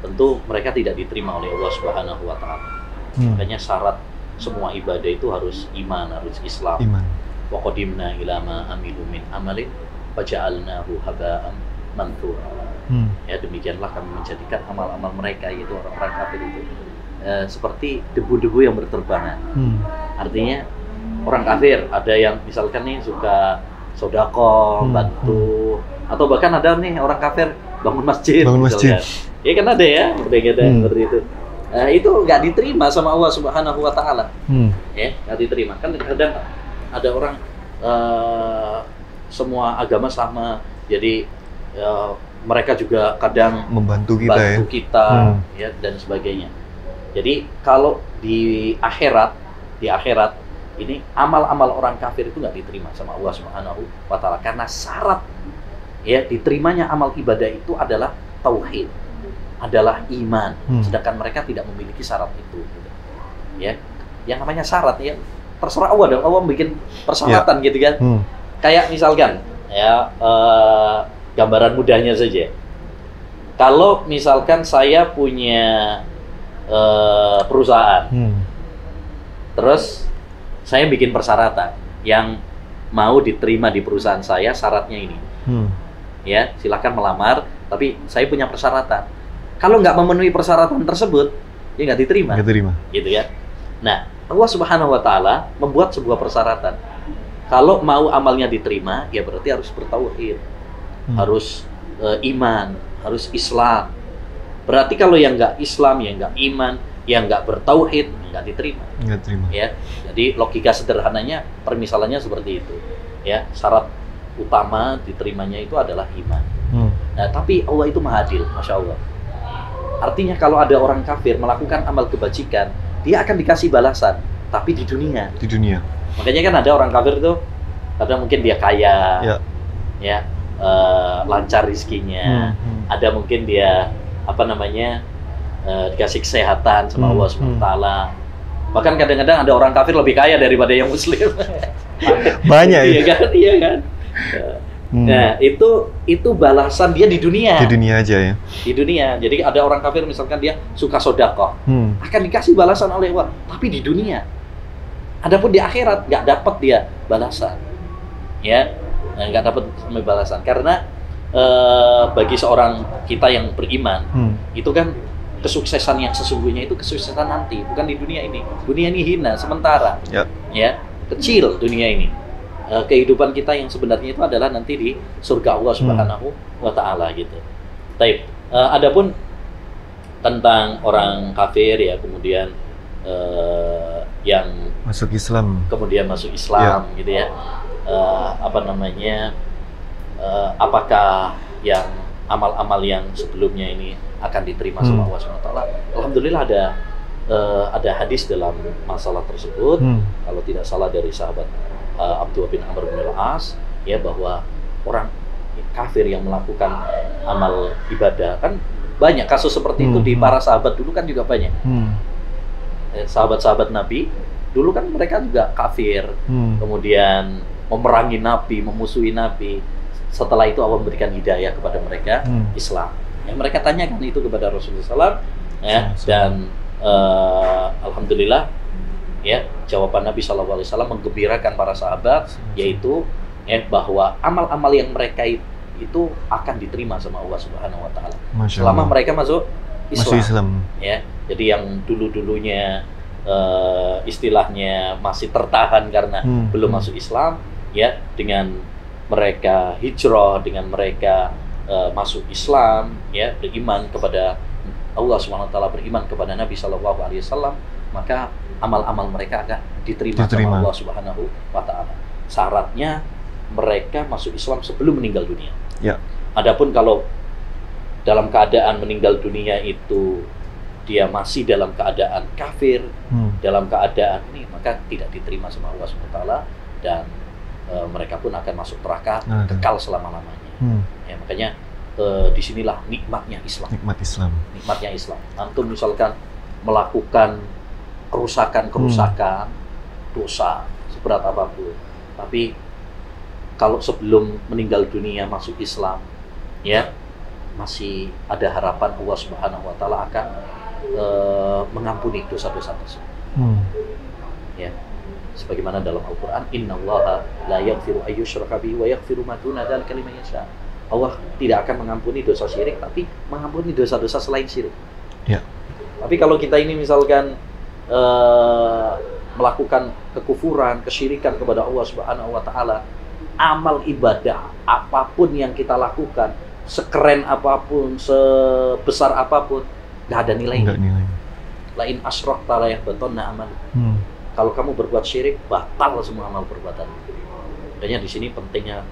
tentu mereka tidak diterima oleh Allah Subhanahu wa taala. Hmm. Makanya syarat semua ibadah itu harus iman, harus Islam. Iman. Wa qadimna ila ma amilu min amalin faja'alnahu haba'an manthura. Hmm. Ya demikianlah kami menjadikan amal-amal mereka yaitu orang-orang kafir itu eh, seperti debu-debu yang berterbangan. Hmm. Artinya orang kafir ada yang misalkan nih suka sodako, Hmm, bantu, atau bahkan ada nih orang kafir bangun masjid. Bangun masjid. misalkan. Ya kan ada ya, gitu, Hmm. seperti itu. Nah, itu nggak diterima sama Allah Subhanahu Wa Taala, Hmm. ya nggak diterima. Kan kadang ada orang eh, semua agama sama, jadi eh, mereka juga kadang Membantu kita ya. kita Hmm. ya dan sebagainya. Jadi kalau di akhirat di akhirat ini amal-amal orang kafir itu nggak diterima sama Allah Subhanahu wa taala karena syarat ya diterimanya amal ibadah itu adalah tauhid, adalah iman. Hmm. Sedangkan mereka tidak memiliki syarat itu. gitu. Ya. Yang namanya syarat ya terserah Allah dan Allah bikin persyaratan gitu kan Hmm. kayak misalkan ya eh, gambaran mudahnya saja kalau misalkan saya punya eh, perusahaan Hmm. terus saya bikin persyaratan yang mau diterima di perusahaan saya syaratnya ini Hmm. Ya silahkan melamar tapi saya punya persyaratan kalau nggak memenuhi persyaratan tersebut ya nggak diterima Nggak terima. gitu ya. Nah, Allah Subhanahu wa taala membuat sebuah persyaratan. Kalau mau amalnya diterima, ya berarti harus bertauhid, Hmm. harus eh, iman, harus Islam. Berarti kalau yang nggak Islam, yang nggak iman, yang nggak bertauhid, nggak diterima, Nggak terima. ya. Jadi logika sederhananya, permisalannya seperti itu, ya. Syarat utama diterimanya itu adalah iman. Hmm. Nah, tapi Allah itu mahadil, masya Allah. Artinya kalau ada orang kafir melakukan amal kebajikan, dia akan dikasih balasan, tapi di dunia. Di dunia. Makanya kan ada orang kafir tuh, kadang mungkin dia kaya, Ya. ya, eh, lancar rizkinya. Hmm. Hmm. Ada mungkin dia apa namanya eh, dikasih kesehatan sama Hmm, Allah hmm. SWT. Bahkan kadang-kadang ada orang kafir lebih kaya daripada yang muslim. Banyak iya ya. kan iya kan Hmm. nah itu itu balasan dia di dunia. Di dunia aja ya. di dunia. Jadi ada orang kafir misalkan dia suka sodakoh. Hmm. akan dikasih balasan oleh Allah. Tapi di dunia. Adapun di akhirat nggak dapat dia balasan. Ya Nah, nggak dapat balasan. Karena eh, bagi seorang kita yang beriman Hmm. itu kan kesuksesan yang sesungguhnya itu kesuksesan nanti. Bukan di dunia ini. Dunia ini hina sementara. Ya. ya kecil dunia ini Eh, kehidupan kita yang sebenarnya itu adalah nanti di surga Allah Subhanahu wa taala gitu. Taib. Eh, adapun tentang orang kafir ya kemudian eh, yang Masuk Islam. kemudian masuk Islam gitu ya Eh, apa namanya eh, apakah yang amal-amal yang sebelumnya ini akan diterima sama Hmm. Allah SWT Alhamdulillah ada eh, ada hadis dalam masalah tersebut Hmm. kalau tidak salah dari sahabat uh, Abdullah bin Amr bin Al-As ya bahwa orang kafir yang melakukan amal ibadah kan banyak kasus seperti itu Hmm, di hmm. para sahabat dulu kan juga banyak Hmm. Eh, sahabat-sahabat Nabi dulu kan mereka juga kafir Hmm. kemudian memerangi Nabi memusuhi Nabi setelah itu Allah memberikan hidayah kepada mereka Hmm. Islam ya mereka tanyakan itu kepada Rasulullah SAW ya dan eh, alhamdulillah ya jawaban Nabi Shallallahu Alaihi Wasallam menggembirakan para sahabat yaitu ya bahwa amal-amal yang mereka itu akan diterima sama Allah Subhanahu Wa Taala selama mereka masuk Masuk Islam, Islam. ya jadi yang dulu-dulunya eh, istilahnya masih tertahan karena Hmm. belum masuk Islam ya dengan mereka hijrah dengan mereka eh, masuk Islam ya beriman kepada Allah SWT beriman kepada Nabi Shallallahu Alaihi Wasallam maka amal-amal mereka akan diterima, Diterima. sama Allah Subhanahu Wa Taala syaratnya mereka masuk Islam sebelum meninggal dunia Ya. adapun kalau dalam keadaan meninggal dunia itu dia masih dalam keadaan kafir Hmm. dalam keadaan ini maka tidak diterima sama Allah SWT dan e, mereka pun akan masuk neraka kekal selama lamanya Hmm. ya makanya e, di sinilah nikmatnya Islam Nikmat Islam. nikmatnya Islam antum misalkan melakukan kerusakan kerusakan dosa seberat apa pun tapi kalau sebelum meninggal dunia masuk Islam ya masih ada harapan Allah Subhanahu Wa Taala akan e, mengampuni dosa-dosa tersebut Hmm. ya sebagaimana dalam Al-Qur'an innallaha la yaghfiru ayyushraka bihi wa yaghfiru ma duna dzalika liman yasha. Allah tidak akan mengampuni dosa syirik tapi mengampuni dosa-dosa selain syirik. Ya. Tapi kalau kita ini misalkan eh, melakukan kekufuran, kesyirikan kepada Allah Subhanahu wa taala, amal ibadah apa pun yang kita lakukan, sekeren apa pun, sebesar apa pun, nggak ada nilainya. Enggak nilai. Lain asroh la yahbatonna amal Hmm. kalau kamu berbuat syirik batal semua amal perbuatan makanya di sini pentingnya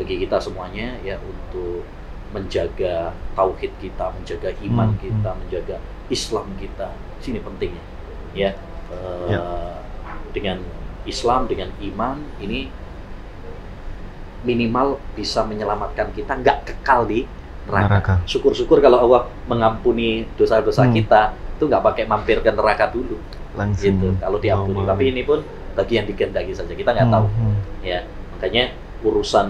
bagi kita semuanya ya untuk menjaga tauhid kita menjaga iman Hmm, kita menjaga Islam kita sini pentingnya ya, Eh, Ya. dengan Islam dengan iman ini minimal bisa menyelamatkan kita nggak kekal di neraka syukur-syukur kalau Allah mengampuni dosa-dosa Hmm. kita itu nggak pakai mampir ke neraka dulu Langsung. gitu kalau diampuni normal. tapi ini pun bagi yang dikehendaki saja kita nggak Hmm, tahu hmm. ya makanya urusan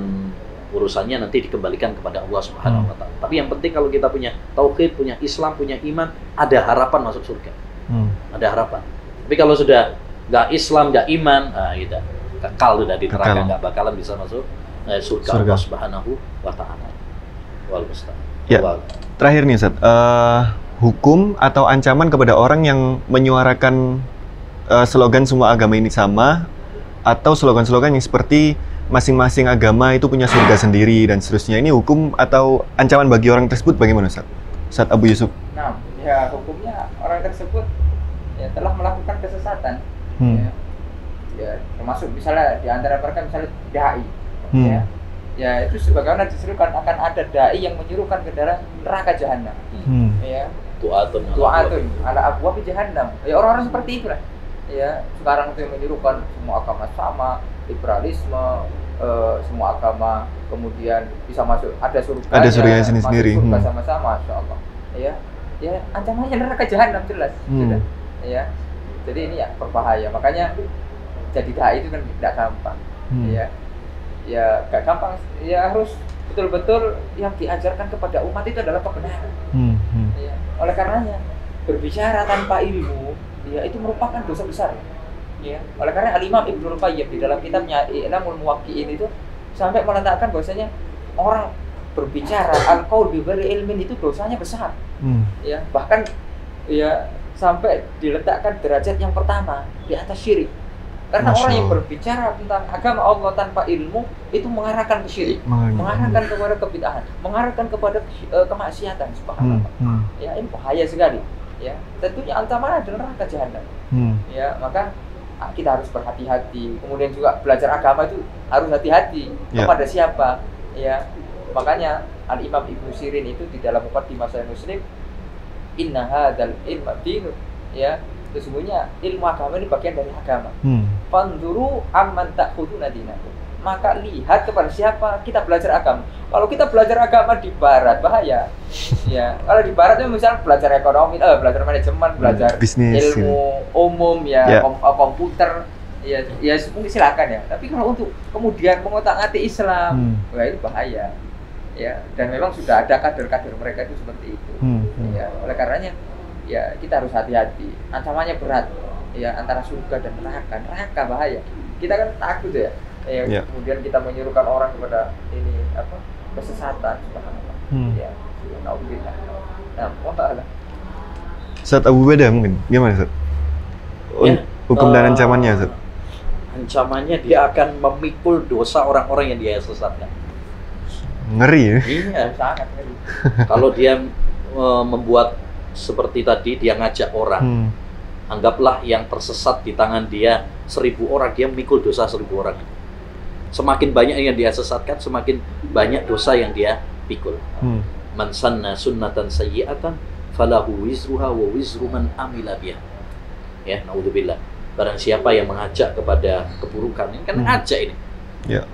urusannya nanti dikembalikan kepada Allah Subhanahu wa taala tapi yang penting kalau kita punya tauhid punya Islam punya iman ada harapan masuk surga Hmm. Ada harapan tapi kalau sudah nggak Islam nggak iman nah gitu kekal sudah di neraka nggak bakalan bisa masuk eh, surga, Surga. Allah Subhanahu wa taala wal. Ya. Wal- Terakhir nih, Ustaz. Eh, hukum atau ancaman kepada orang yang menyuarakan eh, slogan semua agama ini sama atau slogan-slogan yang seperti masing-masing agama itu punya surga sendiri dan seterusnya. Ini hukum atau ancaman bagi orang tersebut bagaimana, Ustaz? Ustaz Abu Yusuf. Nah, ya hukumnya orang tersebut ya telah melakukan kesesatan. Hmm. Ya. ya, termasuk misalnya di antara mereka misalnya dai. Hmm. Ya. Ya, itu sebagaimana diserukan akan ada dai yang menyuruhkan ke dalam neraka jahanam. Hmm. Ya, Tu'atun Tu'atun ala abwab jahannam. Ya orang-orang seperti itulah. Ya, sekarang itu yang menyerukan semua agama sama, liberalisme, eh, semua agama kemudian bisa masuk ada surga Ada surga hmm. sama-sama Masya Allah ya ya ancamannya neraka jahanam jelas Hmm. sudah ya jadi ini ya berbahaya makanya jadi dai itu kan tidak gampang Hmm. ya ya gak gampang ya harus betul-betul yang diajarkan kepada umat itu adalah kebenaran Hmm. Hmm. ya. oleh karenanya berbicara tanpa ilmu ya itu merupakan dosa besar ya oleh karena Al Imam Ibnu Qayyim di dalam kitabnya Ilamul Muwaqqi'in itu sampai meletakkan bahwasanya orang berbicara al qaul bi ghairi ilmin itu dosanya besar Hmm. ya bahkan ya sampai diletakkan derajat yang pertama di atas syirik. Karena Masya orang yang berbicara tentang agama Allah tanpa ilmu itu mengarahkan ke syirik. Mengarahkan kepada kebid'ahan. Mengarahkan kepada eh, kemaksiatan Hmm. subhanallah. Hmm. ya ini bahaya sekali. Ya tentunya ancaman adalah neraka jahanam Hmm. ya maka ah, kita harus berhati-hati. Kemudian juga belajar agama itu harus hati-hati Ya. kepada siapa. Ya makanya al Imam Ibnu Sirin itu di dalam Muqaddimah Sahih Muslim inna hadzal ilma dinun ya sesungguhnya ilmu agama ini bagian dari agama Hmm. Fanduru amman ta'khuduna dinakum. Maka lihat kepada siapa kita belajar agama. Kalau kita belajar agama di barat bahaya. ya, kalau di barat itu misalnya belajar ekonomi, eh, belajar manajemen, belajar Bisnis, ilmu umum ya, Ya. kom- eh, komputer ya ya mungkin silakan ya. Tapi kalau untuk kemudian mengotak-atik Islam, Hmm. wah itu bahaya. Ya, dan memang sudah ada kader-kader mereka itu seperti itu. Hmm. Ya, oleh karenanya ya kita harus hati-hati. Ancamannya berat ya antara surga dan neraka. Neraka bahaya. Kita kan takut ya. Ya, Ya. kemudian kita menyuruhkan orang kepada ini apa? kesesatan subhanallah. Hmm. Ya, naudzubillah. Nah. Ustaz Abu Beda mungkin gimana Ustaz? Un- Ya, Hukum dan eh, ancamannya Ustaz? Ancamannya dia akan memikul dosa orang-orang yang dia sesatkan. Ngeri ya? Iya. sangat ngeri. Kalau dia membuat seperti tadi dia ngajak orang, Hmm. anggaplah yang tersesat di tangan dia seribu orang, dia memikul dosa seribu orang. Semakin banyak yang dia sesatkan, semakin banyak dosa yang dia pikul. Hmm. Man sanna sunnatan sayyi'atan falahu wizruha wa wizru man amila biha. Ya, naudzubillah. Barang siapa yang mengajak kepada keburukan, ini kan Hmm. ngajak ini. Ya.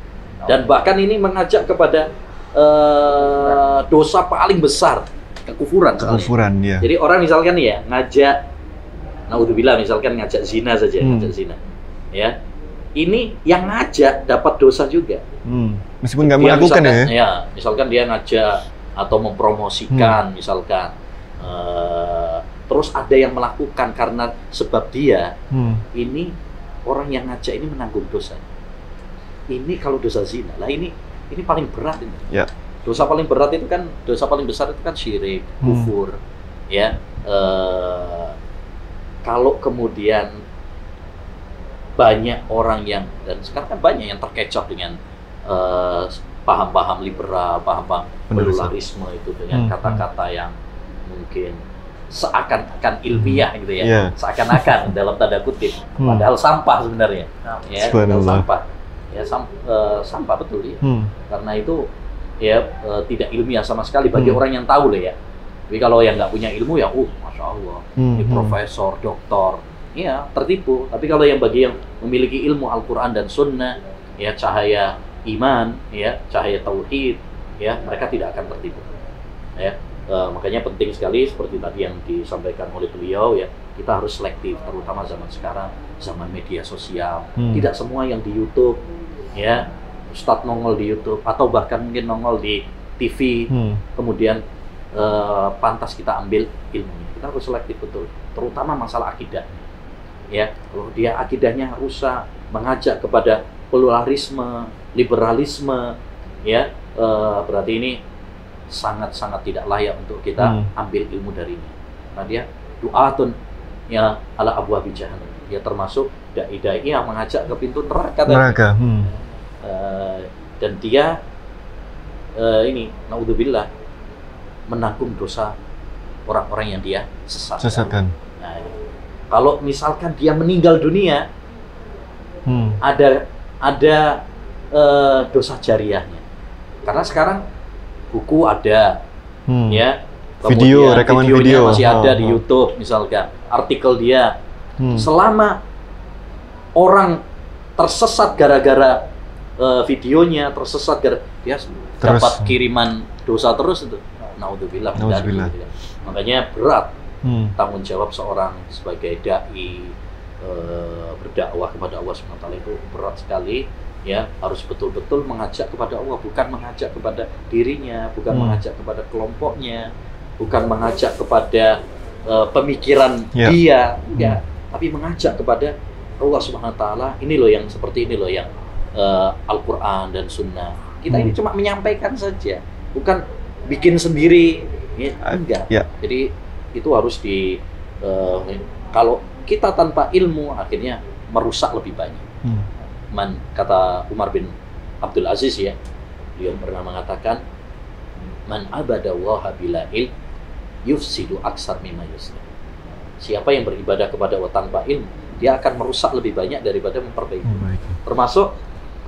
Dan bahkan ini mengajak kepada eh, dosa paling besar, kekufuran. soalnya. Kekufuran ya. Jadi orang misalkan ya ngajak, naudzubillah misalkan ngajak zina saja, Hmm. ngajak zina, ya. Ini yang ngajak dapat dosa juga. Hmm. Meskipun nggak melakukan misalkan, ya. ya. misalkan dia ngajak atau Hmm. mempromosikan, misalkan. eh, terus ada yang melakukan karena sebab dia Hmm. ini orang yang ngajak ini menanggung dosa. Ini kalau dosa zina, lah ini ini paling berat ini. Ya. Dosa paling berat itu kan dosa paling besar itu kan syirik, Hmm. kufur, ya. Eh, kalau kemudian banyak orang yang dan sekarang kan banyak yang terkecoh dengan eh, paham-paham liberal, paham-paham pluralisme itu dengan Hmm, kata-kata yang mungkin seakan-akan ilmiah gitu ya, Iya. seakan-akan dalam tanda kutip, Hmm. padahal sampah sebenarnya, ya, padahal sampah, ya sam- eh, sampah betul ya, Hmm. karena itu ya eh, tidak ilmiah sama sekali bagi Hmm. orang yang tahu lah ya. Tapi kalau yang nggak punya ilmu ya, uh, masya Allah, Hmm. ini Hmm. profesor, doktor, ya tertipu. Tapi kalau yang bagi yang memiliki ilmu Al-Quran dan Sunnah, ya cahaya iman, ya cahaya tauhid, ya mereka tidak akan tertipu. Ya, eh, makanya penting sekali seperti tadi yang disampaikan oleh beliau ya, kita harus selektif, terutama zaman sekarang, zaman media sosial. Hmm. Tidak semua yang di YouTube, ya Ustadz nongol di YouTube atau bahkan mungkin nongol di TV, Hmm. kemudian eh, pantas kita ambil ilmunya. Kita harus selektif betul, terutama masalah akidah. Ya, kalau dia akidahnya rusak, mengajak kepada pluralisme, liberalisme, ya eh, berarti ini sangat-sangat tidak layak untuk kita Hmm. ambil ilmu darinya. Karena dia du'atun ya ala abu jahannam. Dia termasuk dai-dai yang mengajak ke pintu neraka. Neraka. Hmm. Eh, dan dia eh, ini naudzubillah menanggung dosa orang-orang yang dia sesatkan. Sesatkan. Nah, kalau misalkan dia meninggal dunia, Hmm. ada ada eh, dosa jariahnya. Karena sekarang buku ada, Hmm. ya. Video, Kemudian rekaman videonya video. masih ada Oh, di oh. YouTube misalkan, artikel dia Hmm. selama orang tersesat gara-gara eh, videonya tersesat gara dia Terus. dapat kiriman dosa terus itu naudzubillah Naudzubillah. ya. makanya berat Hmm. tanggung jawab seorang sebagai dai eh, berdakwah kepada Allah SWT itu berat sekali ya harus betul-betul mengajak kepada Allah bukan mengajak kepada dirinya bukan Hmm. mengajak kepada kelompoknya bukan mengajak kepada eh, pemikiran Ya. dia enggak tapi mengajak kepada Allah Subhanahu wa taala ini loh yang seperti ini loh yang eh, Al-Qur'an dan sunnah kita ini Hmm. cuma menyampaikan saja bukan bikin sendiri ya, enggak Ya. jadi itu harus di eh, kalau kita tanpa ilmu akhirnya merusak lebih banyak Hmm. man kata Umar bin Abdul Aziz ya dia pernah mengatakan man abada Allah bila ilm yufsidu aksar mimma siapa yang beribadah kepada Allah tanpa ilmu dia akan merusak lebih banyak daripada memperbaiki Oh, baik. termasuk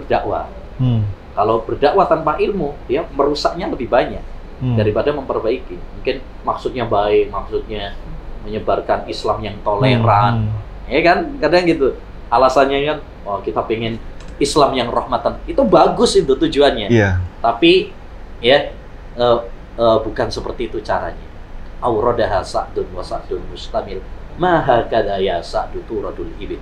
berdakwah. Hmm. kalau berdakwah tanpa ilmu dia merusaknya lebih banyak Hmm. daripada memperbaiki. Mungkin maksudnya baik maksudnya menyebarkan Islam yang toleran. Hmm. ya kan? Kadang gitu. Alasannya kan oh kita pengen Islam yang rahmatan. Itu bagus itu tujuannya. Iya. tapi ya eh, eh, bukan seperti itu caranya. Auradaha sa'dun wa sa'dun mustamil. Maha kada ya sa'du turadul ibid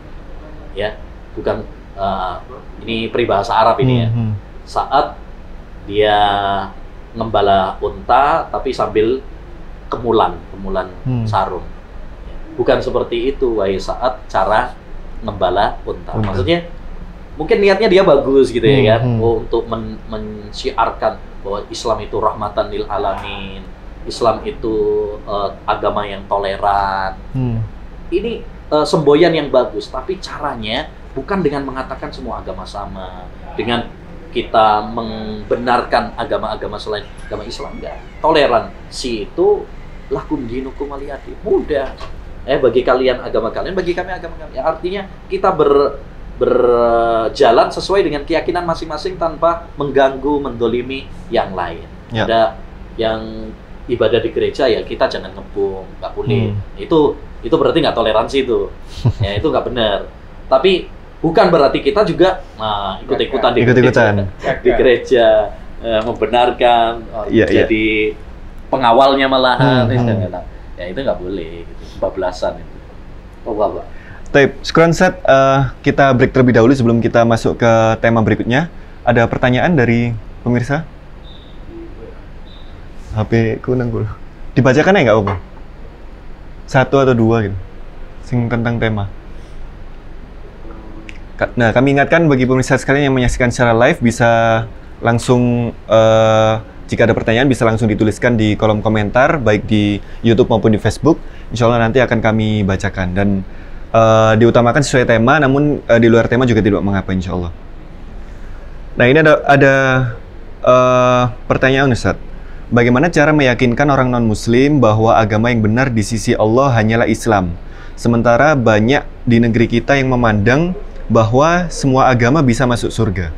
ya bukan eh, ini peribahasa Arab ini ya Hmm. saat dia ngembala unta tapi sambil kemulan kemulan Hmm. sarung bukan seperti itu wahai saat cara ngembala unta Unta. maksudnya mungkin niatnya dia bagus gitu ya Hmm, kan hmm. oh, untuk men- mensiarkan bahwa Islam itu rahmatan lil alamin Islam itu eh, agama yang toleran Hmm. ini eh, semboyan yang bagus, tapi caranya bukan dengan mengatakan semua agama sama, dengan kita membenarkan agama-agama selain agama Islam enggak. Toleransi itu lakum dinukum waliyadi. Mudah. Eh bagi kalian agama kalian, bagi kami agama kami. Ya, artinya kita ber berjalan sesuai dengan keyakinan masing-masing tanpa mengganggu, mendolimi yang lain. Ya. Ada yang ibadah di gereja ya kita jangan ngebom, nggak boleh. Hmm. Itu itu berarti nggak toleransi itu. ya itu nggak benar. Tapi bukan berarti kita juga nah, ikut-ikutan di Ikut-ikutan. gereja, di gereja eh, membenarkan oh, Iya, iya. jadi pengawalnya malahan Hmm, ya, hmm. ya itu nggak boleh gitu. Bablasan itu. Oh, Pak. Tape, screen set eh, kita break terlebih dahulu sebelum kita masuk ke tema berikutnya. Ada pertanyaan dari pemirsa? HP ku nang kulo. Dibacakan ya nggak apa-apa? Satu atau dua gitu. Sing tentang tema. Nah, kami ingatkan bagi pemirsa sekalian yang menyaksikan secara live bisa langsung eh, jika ada pertanyaan bisa langsung dituliskan di kolom komentar baik di YouTube maupun di Facebook. Insya Allah nanti akan kami bacakan dan eh, diutamakan sesuai tema, namun eh, di luar tema juga tidak mengapa Insya Allah. Nah ini ada ada eh, pertanyaan Ustaz. Bagaimana cara meyakinkan orang non Muslim bahwa agama yang benar di sisi Allah hanyalah Islam, sementara banyak di negeri kita yang memandang bahwa semua agama bisa masuk surga.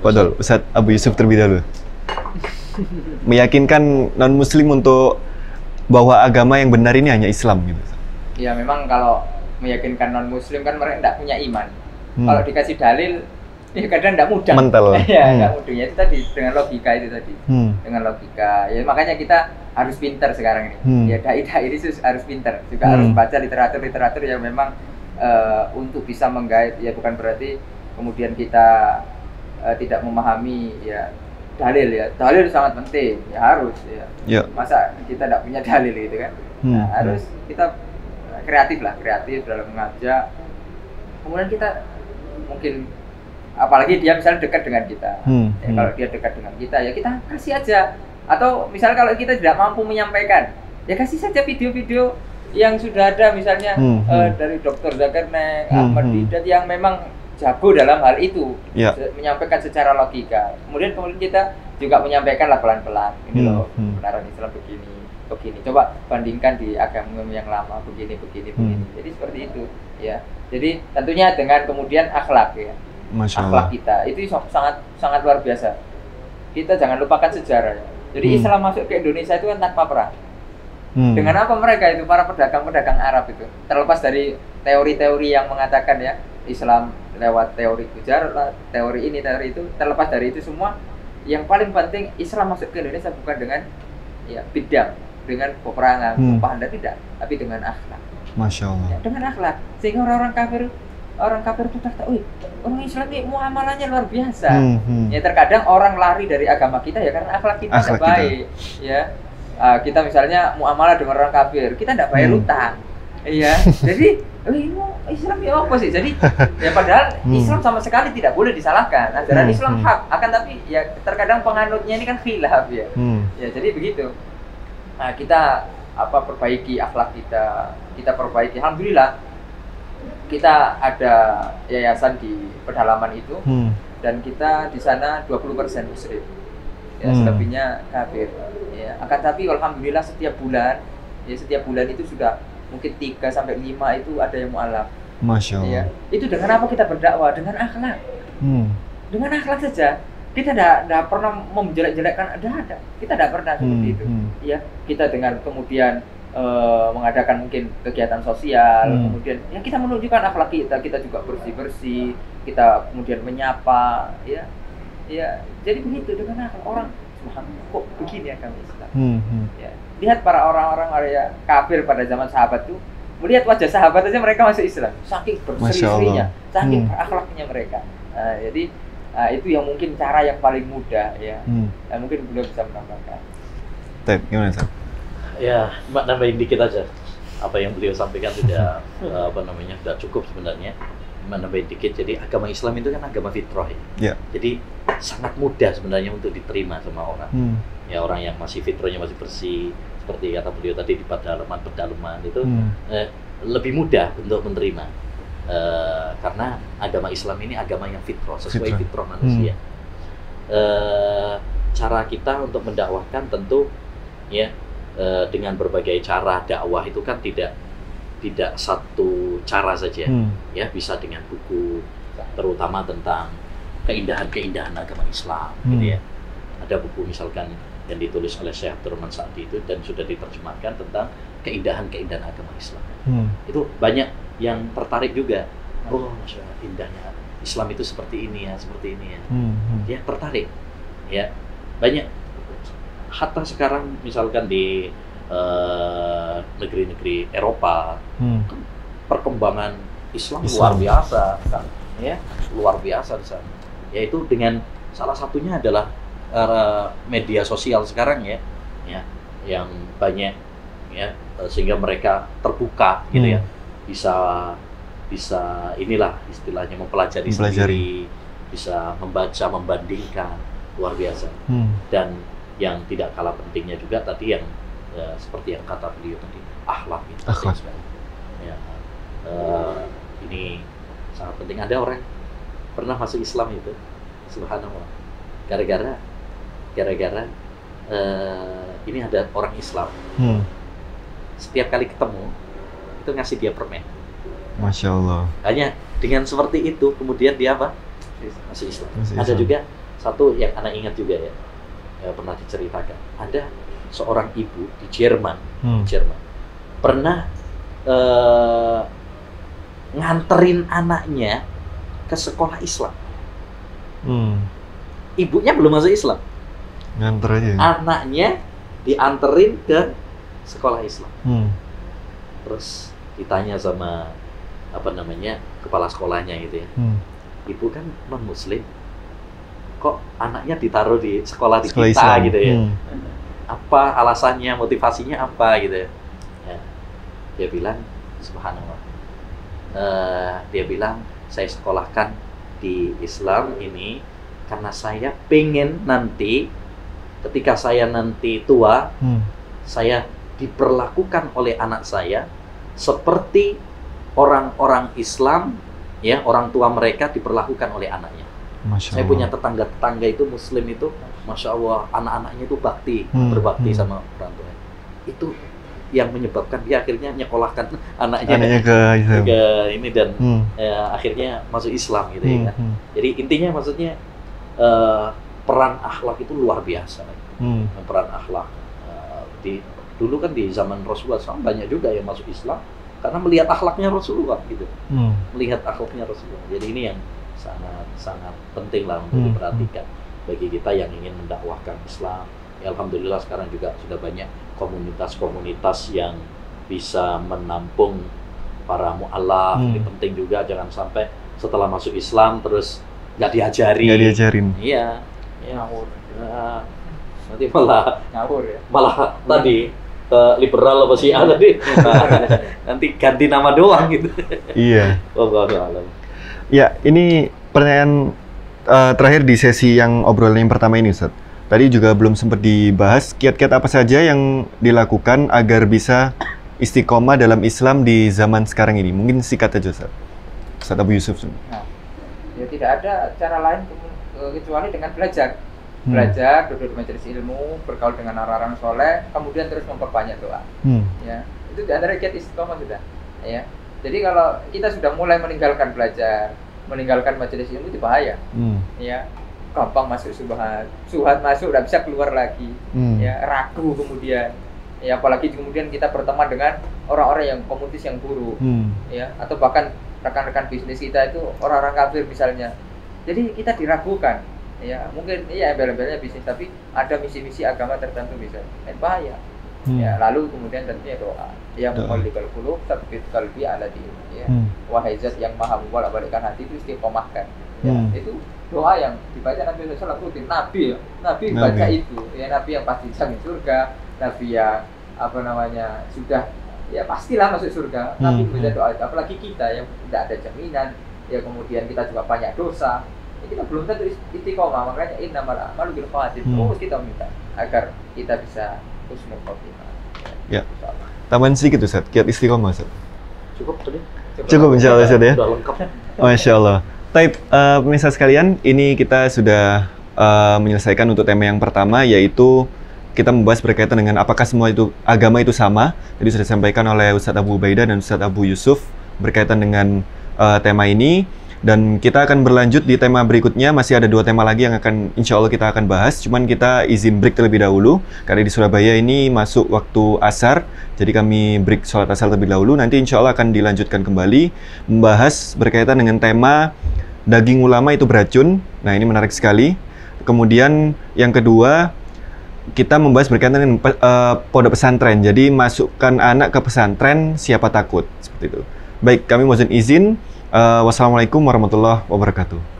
Padahal Ustaz Abu Yusuf terlebih dahulu. Meyakinkan non Muslim untuk bahwa agama yang benar ini hanya Islam gitu. Ya memang kalau meyakinkan non muslim kan mereka tidak punya iman. Hmm. Kalau dikasih dalil, ya kadang tidak mudah. Mental. ya, Hmm. tidak mudahnya itu tadi dengan logika itu tadi. Hmm. Dengan logika. Ya makanya kita harus pintar sekarang ini. Hmm. Ya dai dai ini harus pintar. Juga Hmm. harus baca literatur literatur yang memang eh, untuk bisa menggait. Ya bukan berarti kemudian kita eh, tidak memahami ya dalil ya. Dalil sangat penting. Ya harus ya. Ya. Masa kita tidak punya dalil gitu kan? Hmm. Nah, harus kita kreatif lah, kreatif dalam mengajak. Kemudian kita mungkin apalagi dia misalnya dekat dengan kita. Hmm. Ya, Hmm. Kalau dia dekat dengan kita ya kita kasih aja. Atau misalnya kalau kita tidak mampu menyampaikan, ya kasih saja video-video yang sudah ada misalnya Hmm, eh, hmm. dari Dr. Zakirnek, Hmm, Ahmad hmm. Didat yang memang jago dalam hal itu Ya. Se- menyampaikan secara logika. Kemudian kemudian kita juga menyampaikan lah pelan-pelan. Ini Hmm, loh hmm. Islam begini, begini. Coba bandingkan di agama yang lama begini, begini, Hmm. begini. Jadi seperti itu, ya. Jadi tentunya dengan kemudian akhlak ya, Masya akhlak Allah. kita itu sangat sangat luar biasa. Kita jangan lupakan sejarah. Ya. Jadi Hmm. Islam masuk ke Indonesia itu kan tanpa perang. Hmm. Dengan apa mereka itu para pedagang-pedagang Arab itu terlepas dari teori-teori yang mengatakan ya Islam lewat teori ujar lah, teori ini teori itu terlepas dari itu semua yang paling penting Islam masuk ke Indonesia bukan dengan ya bidang dengan peperangan Hmm. pahanda tidak tapi dengan akhlak Masya Allah. ya, dengan akhlak sehingga orang-orang kafir orang kafir itu tahu, wih, orang Islam ini muamalahnya luar biasa. Hmm, hmm. Ya terkadang orang lari dari agama kita ya karena akhlak kita tidak Akhlak kita. baik. Ya, Ah, kita misalnya muamalah dengan orang kafir, kita tidak bayar Hmm. utang. Iya, jadi Islam ya apa sih? Jadi ya padahal Hmm. Islam sama sekali tidak boleh disalahkan. Ajaran Hmm, Islam hmm. hak, akan tapi ya terkadang penganutnya ini kan khilaf ya. Hmm. Ya jadi begitu. Nah, kita apa perbaiki akhlak kita, kita perbaiki. Alhamdulillah kita ada yayasan di pedalaman itu Hmm. dan kita di sana 20% muslim. Ya, Hmm. selebihnya kafir. Ya, akan tapi alhamdulillah setiap bulan ya setiap bulan itu sudah mungkin 3 sampai 5 itu ada yang mualaf. Masya Ya. Allah. Itu dengan apa kita berdakwah? Dengan akhlak. Hmm. Dengan akhlak saja. Kita tidak pernah menjelek-jelekkan ada ada. Kita tidak pernah seperti Hmm. itu hmm. ya kita dengan kemudian eh, mengadakan mungkin kegiatan sosial Hmm. kemudian ya kita menunjukkan akhlak kita kita juga bersih bersih kita kemudian menyapa ya ya jadi begitu dengan akhlak orang kok begini ya kami Islam Hmm. hmm. ya lihat para orang-orang Arya kafir pada zaman sahabat tuh melihat wajah sahabat aja mereka masuk Islam saking berseri-serinya saking Hmm. akhlaknya mereka Nah, jadi ah, itu yang mungkin cara yang paling mudah ya Hmm. Nah, mungkin beliau bisa menambahkan Ted, gimana Ted? Ya, Mbak nambahin dikit aja. Apa yang beliau sampaikan eh, apa namanya sudah cukup sebenarnya. Mbak nambahin dikit. Jadi agama Islam itu kan agama fitrah ya. Ya. Jadi sangat mudah sebenarnya untuk diterima sama orang. Hmm. Ya orang yang masih fitrahnya masih bersih, seperti kata beliau tadi di pedalaman pedalaman itu Hmm. eh, lebih mudah untuk menerima. Eh, karena agama Islam ini agama yang fitrah sesuai Fitrah. fitrah manusia. Eh, cara kita untuk mendakwahkan tentu ya eh, dengan berbagai cara dakwah itu kan tidak tidak satu cara saja Hmm. ya bisa dengan buku terutama tentang keindahan-keindahan agama Islam Hmm. gitu ya ada buku misalkan yang ditulis oleh Syekh Abdurrahman Sa'di itu dan sudah diterjemahkan tentang keindahan-keindahan agama Islam Hmm. itu banyak yang tertarik juga oh masya Allah, indahnya Islam itu seperti ini ya seperti ini ya Hmm. hmm. dia tertarik ya banyak hatta sekarang misalkan di eh, negeri-negeri Eropa Hmm. perkembangan Islam, Islam. luar biasa kan ya luar biasa di sana yaitu dengan salah satunya adalah eh, media sosial sekarang ya ya yang banyak ya eh, sehingga mereka terbuka gitu Hmm. ya bisa bisa inilah istilahnya mempelajari, Mempelajari. sendiri bisa membaca membandingkan luar biasa Hmm. dan yang tidak kalah pentingnya juga tadi yang eh, seperti yang kata beliau tadi akhlak itu Akhlak. ya eh, ini sangat penting ada orang pernah masuk Islam itu subhanallah gara-gara gara-gara eh, ini ada orang Islam Hmm. setiap kali ketemu itu ngasih dia permen Masya Allah. hanya dengan seperti itu kemudian dia apa masuk Islam Masuk ada Islam. juga satu yang anak ingat juga ya, ya pernah diceritakan ada seorang ibu di Jerman Hmm. Jerman pernah eh, nganterin anaknya ke sekolah Islam Hmm. ibunya belum masuk Islam Nganter aja. anaknya dianterin ke sekolah Islam Hmm. terus ditanya sama apa namanya kepala sekolahnya gitu ya Hmm. ibu kan non muslim kok anaknya ditaruh di sekolah di Sekolah kita Islam. gitu ya Hmm. Apa alasannya motivasinya apa gitu ya, Ya. dia bilang subhanallah Eh, dia bilang saya sekolahkan di Islam ini karena saya pengen nanti ketika saya nanti tua Hmm. saya diperlakukan oleh anak saya seperti orang-orang Islam ya orang tua mereka diperlakukan oleh anaknya Masya saya punya tetangga-tetangga itu muslim itu masya Allah anak-anaknya itu bakti Hmm, berbakti hmm. sama orang tua itu yang menyebabkan dia akhirnya nyekolahkan anaknya, Anaknya ke ke ini dan Hmm. eh, akhirnya masuk Islam gitu ya Hmm. kan Hmm. jadi intinya maksudnya eh, peran akhlak itu luar biasa Hmm. peran akhlak Eh, di dulu kan di zaman Rasulullah SAW banyak juga yang masuk Islam karena melihat akhlaknya Rasulullah gitu Hmm. melihat akhlaknya Rasulullah jadi ini yang sangat sangat penting lah untuk Hmm, diperhatikan bagi kita yang ingin mendakwahkan Islam ya Alhamdulillah sekarang juga sudah banyak komunitas-komunitas yang bisa menampung para mualaf. Hmm. Ini penting juga jangan sampai setelah masuk Islam terus nggak diajari. Nggak diajarin. Iya. Ya, nah, nanti malah ngawur ya malah tadi eh, liberal apa sih tadi Nah, nanti ganti nama doang gitu. Iya. A'lam. Ya, ini pertanyaan eh, terakhir di sesi yang obrolan yang pertama ini, Ustaz. Tadi juga belum sempat dibahas kiat-kiat apa saja yang dilakukan agar bisa istiqomah dalam Islam di zaman sekarang ini. Mungkin sikat aja, Ustaz. Ustaz Abu Yusuf. Nah, ya tidak ada cara lain ke- ke- kecuali dengan belajar. Hmm. Belajar, duduk di majelis ilmu, bergaul dengan orang-orang soleh, kemudian terus memperbanyak doa. Hmm. Ya, itu di antara kiat istiqomah sudah. Ya, jadi kalau kita sudah mulai meninggalkan belajar, meninggalkan majelis ilmu itu bahaya. Hmm. Ya, gampang masuk subhat, subhat masuk udah bisa keluar lagi. Hmm. Ya, ragu kemudian. Ya, apalagi kemudian kita berteman dengan orang-orang yang komunis yang buruk Hmm. ya atau bahkan rekan-rekan bisnis kita itu orang-orang kafir misalnya jadi kita diragukan ya mungkin iya embel-embelnya bisnis tapi ada misi-misi agama tertentu bisa bahaya Hmm. ya lalu kemudian tentunya doa yang Doa. muqallibal qulub tsabbit qalbi ala dinik ya Hmm. wahai zat yang maha membolak-balikkan hati itu istiqomahkan ya Hmm. itu doa yang dibaca Nabi SAW rutin Nabi ya Nabi, Nabi. baca itu ya Nabi yang pasti jamin surga Nabi yang apa namanya sudah ya pastilah masuk surga Nabi Hmm, baca hmm. doa itu apalagi kita yang tidak ada jaminan ya kemudian kita juga banyak dosa ya kita belum tentu ist- istiqomah makanya innamal a'malu bil khawatir Hmm. terus kita minta agar kita bisa husnul khotimah Ya. Tambahan sedikit, Ustaz. Kiat istiqomah, Ustaz. Cukup tadi. Cukup insya Allah, Ustaz ya. Udah lengkap. Masya Allah. Taib, eh, pemirsa sekalian, ini kita sudah eh, menyelesaikan untuk tema yang pertama, yaitu kita membahas berkaitan dengan apakah semua itu agama itu sama. Jadi sudah disampaikan oleh Ustadz Abu Ubaidah dan Ustadz Abu Yusuf berkaitan dengan eh, tema ini. Dan kita akan berlanjut di tema berikutnya. Masih ada dua tema lagi yang akan insya Allah kita akan bahas. Cuman kita izin break terlebih dahulu. Karena di Surabaya ini masuk waktu asar. Jadi kami break sholat asar terlebih dahulu. Nanti insya Allah akan dilanjutkan kembali. Membahas berkaitan dengan tema daging ulama itu beracun. Nah ini menarik sekali. Kemudian yang kedua kita membahas berkaitan dengan eh, pondok pesantren. Jadi masukkan anak ke pesantren siapa takut seperti itu. Baik, kami mohon izin. Eh, wassalamualaikum warahmatullahi wabarakatuh.